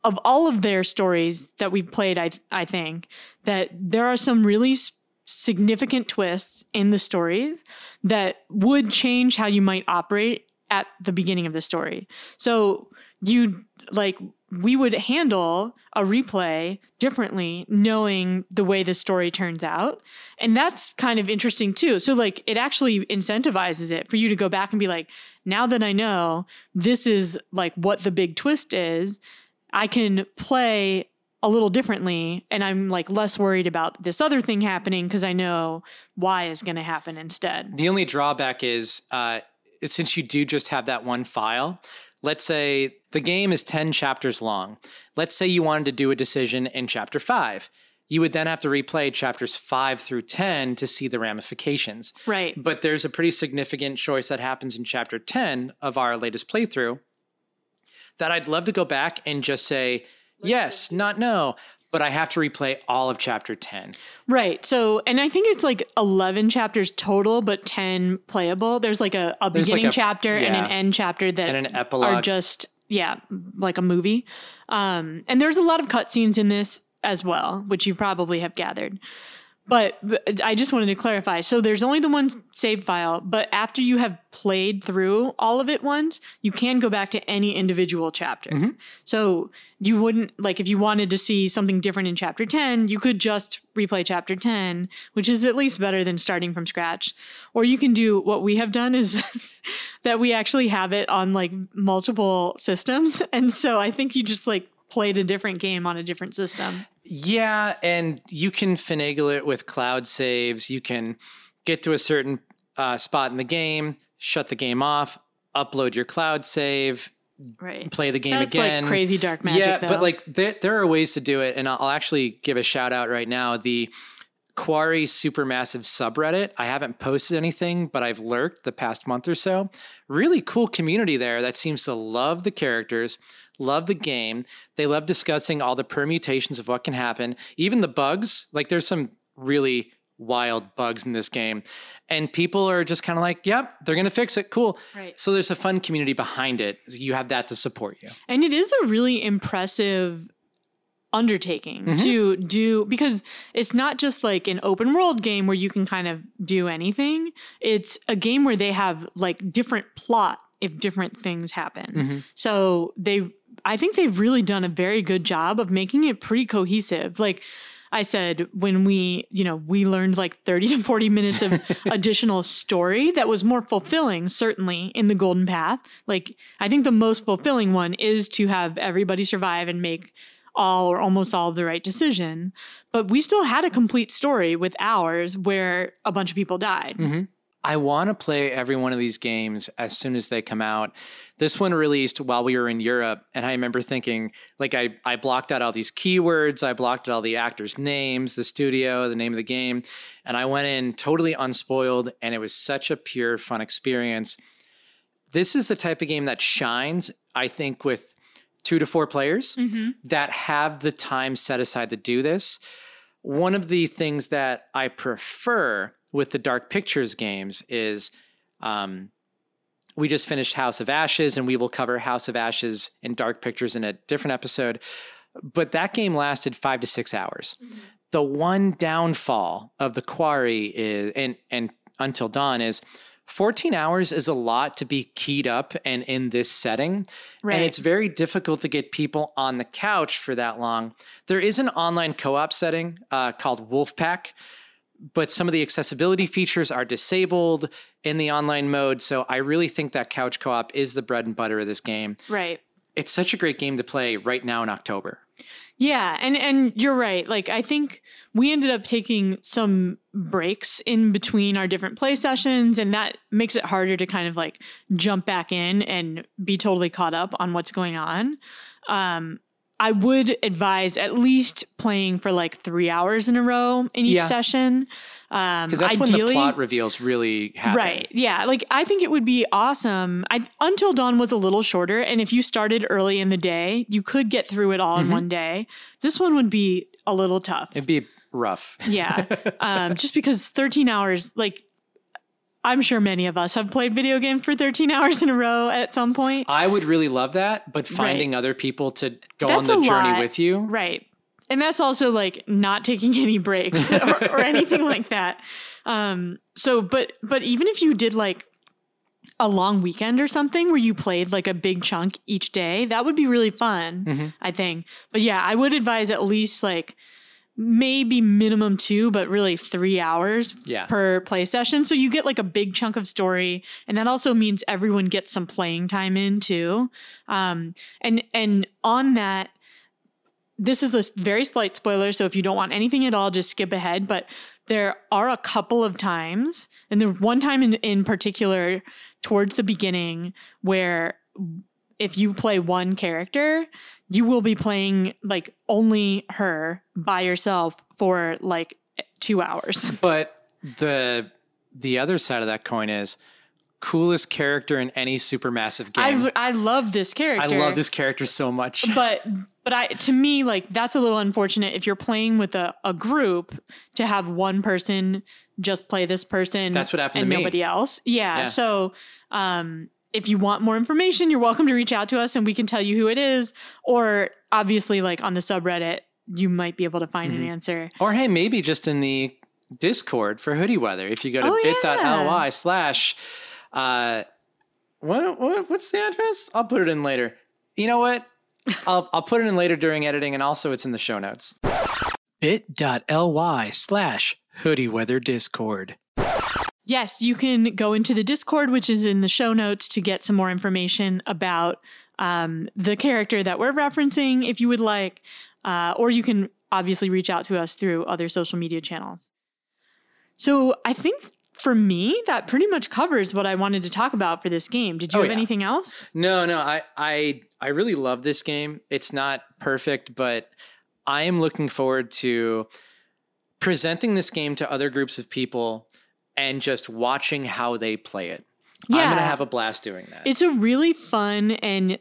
of all of their stories that we've played. I I think that there are some really s- significant twists in the stories that would change how you might operate at the beginning of the story. So you like we would handle a replay differently knowing the way the story turns out. And that's kind of interesting too. So like it actually incentivizes it for you to go back and be like, now that I know this is like what the big twist is, I can play a little differently and I'm like less worried about this other thing happening because I know why is going to happen instead. The only drawback is uh, since you do just have that one file, let's say the game is 10 chapters long. Let's say you wanted to do a decision in chapter five. You would then have to replay chapters five through 10 to see the ramifications. Right. But there's a pretty significant choice that happens in chapter 10 of our latest playthrough that I'd love to go back and just say, yes, not no, but I have to replay all of chapter 10. Right. So, and I think it's like 11 chapters total, but 10 playable. There's like a, a There's like beginning a- chapter and an end chapter that And an are epilogue. just, yeah, like a movie. Um, and there's a lot of cutscenes in this as well, which you probably have gathered. But, but I just wanted to clarify. So there's only the one save file, but after you have played through all of it once, you can go back to any individual chapter. Mm-hmm. So you wouldn't like if you wanted to see something different in chapter 10, you could just replay chapter 10, which is at least better than starting from scratch. Or you can do what we have done is *laughs* that we actually have it on like multiple systems. And so I think you just like played a different game on a different system. Yeah, and you can finagle it with cloud saves. You can get to a certain uh, spot in the game, shut the game off, upload your cloud save, Right. play the game That's again. like crazy dark magic yeah, though. but like there, there are ways to do it, and I'll I'll actually give a shout out right now. The Quarry Supermassive subreddit. I haven't posted anything, but I've lurked the past month or so. Really cool community there that seems to love the characters, love the game. They love discussing all the permutations of what can happen, even the bugs. Like there's some really wild bugs in this game. And people are just kind of like, yep, they're going to fix it. Cool. Right. So there's a fun community behind it. You have that to support you. And it is a really impressive undertaking Mm-hmm. to do because it's not just like an open world game where you can kind of do anything. It's a game where they have like different plot if different things happen. Mm-hmm. So they I think they've really done a very good job of making it pretty cohesive. Like I said when we, you know, we learned like 30 to 40 minutes of *laughs* additional story that was more fulfilling, certainly in the Golden Path. Like, I think the most fulfilling one is to have everybody survive and make all or almost all of the right decision. But we still had a complete story with ours where a bunch of people died. Mm-hmm. I want to play every one of these games as soon as they come out. This one released while we were in Europe, and I remember thinking, like, I, I blocked out all these keywords, I blocked out all the actors' names, the studio, the name of the game, and I went in totally unspoiled, and it was such a pure, fun experience. This is the type of game that shines, I think, with two to four players mm-hmm. that have the time set aside to do this. One of the things that I prefer with the Dark Pictures games is um, we just finished House of Ashes, and we will cover House of Ashes and Dark Pictures in a different episode. But that game lasted five to six hours. The one downfall of the Quarry is, and and Until Dawn is. 14 hours is a lot to be keyed up and in this setting. Right. And it's very difficult to get people on the couch for that long. There is an online co op setting uh, called Wolfpack, but some of the accessibility features are disabled in the online mode. So I really think that couch co op is the bread and butter of this game. Right. It's such a great game to play right now in October. Yeah, and and you're right. Like I think we ended up taking some breaks in between our different play sessions and that makes it harder to kind of like jump back in and be totally caught up on what's going on. Um I would advise at least playing for like 3 hours in a row in each Yeah. session. Um Because that's when the plot reveals really happen. Right. Yeah. Like I think it would be awesome. I Until Dawn was a little shorter, and if you started early in the day, you could get through it all in one day. This one would be a little tough. It'd be rough. Yeah. *laughs* um, just because 13 hours, like I'm sure many of us have played video games for 13 hours in a row at some point. I would really love that, but finding other people to go That's on the journey lot. with you. Right. And that's also like not taking *laughs* any breaks or, or anything like that. Um, so, but, but even if you did like a long weekend or something where you played like a big chunk each day, that would be really fun, Mm-hmm. I think. But yeah, I would advise at least like maybe minimum two, but really three hours Yeah. per play session. So you get like a big chunk of story, and that also means everyone gets some playing time in too. Um, and and on that, this is a very slight spoiler. So if you don't want anything at all, just skip ahead. But there are a couple of times, and there one time in, in particular towards the beginning where if you play one character, you will be playing like only her by yourself for like two hours. *laughs* But the the other side of that coin is coolest character in any supermassive game. I I love this character. I love this character so much. *laughs* but but I to me like that's a little unfortunate if you're playing with a, a group to have one person just play this person. That's what happened and to me. nobody else. Yeah. Yeah. So um if you want more information, you're welcome to reach out to us and we can tell you who it is. Or obviously, like on the subreddit, you might be able to find Mm-hmm. an answer. Or hey, maybe just in the Discord for Hoodie Weather. If you go to Oh, bit.ly slash uh what, what what's the address? I'll put it in later. You know what? *laughs* I'll I'll put it in later during editing and also it's in the show notes. bit.ly slash hoodie weather discord. Yes, you can go into the Discord, which is in the show notes, to get some more information about um, the character that we're referencing, if you would like. Uh, or you can obviously reach out to us through other social media channels. So I think for me, that pretty much covers what I wanted to talk about for this game. Did you Oh, have yeah. anything else? No, no, I I I really love this game. It's not perfect, but I am looking forward to presenting this game to other groups of people and just watching how they play it. Yeah. I'm going to have a blast doing that. It's a really fun and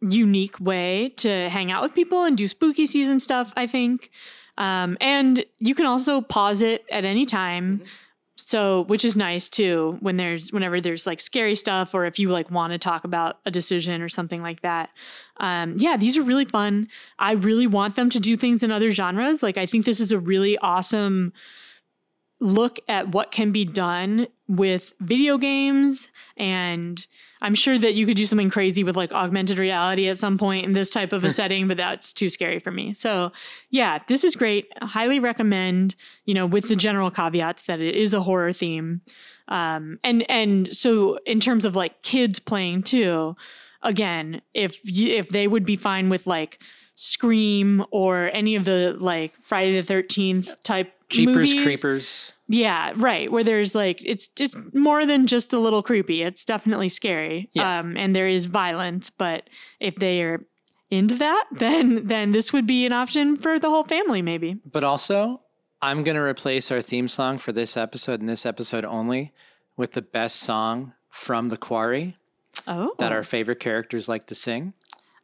unique way to hang out with people and do spooky season stuff, I think. Um, and you can also pause it at any time. So, which is nice too when there's whenever there's like scary stuff or if you like want to talk about a decision or something like that. Um, yeah, these are really fun. I really want them to do things in other genres. Like I think this is a really awesome look at what can be done with video games. And i'm sure that you could do something crazy with like augmented reality at some point in this type of a *laughs* setting but that's too scary for me. So yeah this is great. Highly recommend you know with the general caveats that it is a horror theme. Um and and so in terms of like kids playing too again if you, if they would be fine with like scream or any of the like friday the 13th type Jeepers movies- Creepers. Yeah, right. Where there's like it's it's more than just a little creepy. It's definitely scary. Yeah. Um, and there is violence. But if they are into that, then then this would be an option for the whole family, maybe. But also, I'm going to replace our theme song for this episode and this episode only with the best song from The Quarry Oh, that our favorite characters like to sing.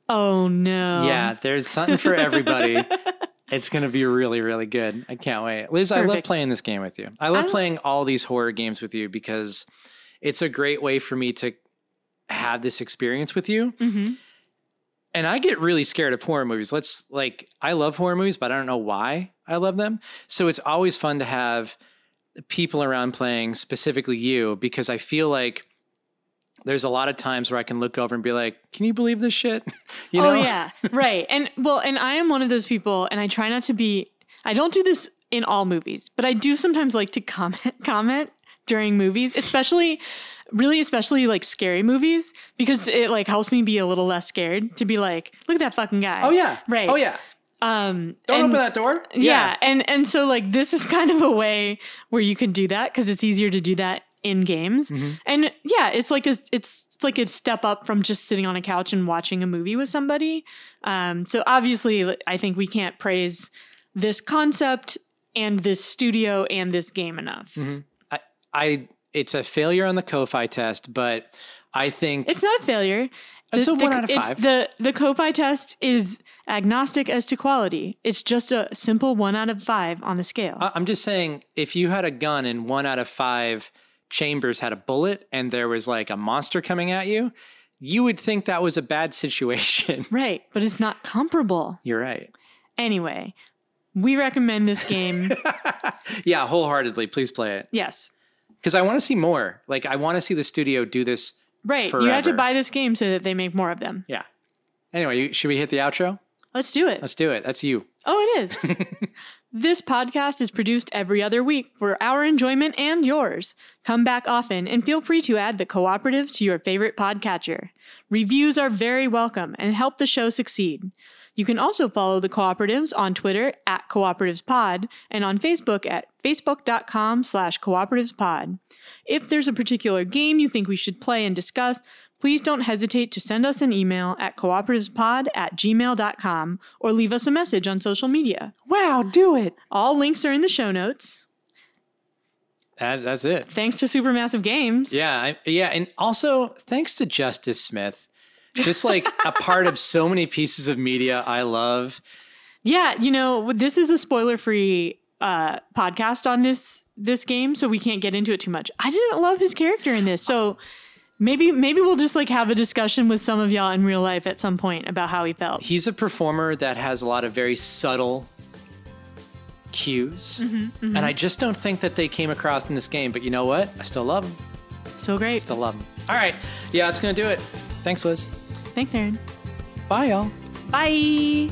oh no. Yeah, there's something for everybody. *laughs* it's going to be really, really good. I can't wait. Liz, I love playing this game with you. I love I- playing all these horror games with you because it's a great way for me to have this experience with you. hmm And I get really scared of horror movies. Let's like, I love horror movies, but I don't know why I love them. So it's always fun to have people around playing, specifically you, because I feel like there's a lot of times where I can look over and be like, "Can you believe this shit?" *laughs* You know? oh know? yeah, right. And well, and I am one of those people, and I try not to be. I don't do this in all movies, but I do sometimes like to comment *laughs* comment during movies, especially, really, especially like scary movies, because it like helps me be a little less scared to be like, look at that fucking guy. Oh yeah. Right. Oh yeah. Um. Don't and- open that door. Yeah. and and so like this is *laughs* kind of a way where you can do that because it's easier to do that in games. Mm-hmm. And yeah, it's like a it's, it's like a step up from just sitting on a couch and watching a movie with somebody. Um, so obviously, I think we can't praise this concept and this studio and this game enough. Mm-hmm. I, I it's a failure on the Co-Fi test, but I think It's not a failure. It's The- a the- one out of it's five. The the Co-Fi test is agnostic as to quality. It's just a simple one out of five on the scale. I'm just saying if you had a gun and one out of five chambers had a bullet and there was like a monster coming at you, you would think that was a bad *laughs* situation. right, but it's not comparable. You're right. Anyway, we recommend this game. *laughs* Yeah, wholeheartedly, please play it yes. because I want to see more. Like I want to see the studio do this. Right. You have to buy this game so that they make more of them. Yeah. Anyway, should we hit the outro? Let's do it. Let's do it. That's you. Oh, it is. *laughs* this podcast is produced every other week for our enjoyment and yours. Come back often and feel free to add the cooperative to your favorite podcatcher. Reviews are very welcome and help the show succeed. You can also follow the cooperatives on Twitter at cooperativespod and on Facebook at facebook.com slash cooperativespod. If there's a particular game you think we should play and discuss, please don't hesitate to send us an email at cooperativespod at gmail.com or leave us a message on social media. Wow, do it. All links are in the show notes. That's, that's it. Thanks to Supermassive Games. Yeah, I, yeah, and also thanks to Justice Smith, just like a part of so many pieces of media I love. Yeah, you know, this is a spoiler-free uh, podcast on this this game, so we can't get into it too much. I didn't love his character in this, so maybe maybe we'll just like have a discussion with some of y'all in real life at some point about how he felt. He's a performer that has a lot of very subtle cues, Mm-hmm, and I just don't think that they came across in this game. But you know what? I still love him. So great. Still love him. All right, yeah, that's gonna do it. Thanks, Liz. Thanks, Aaron. Bye, y'all. Bye.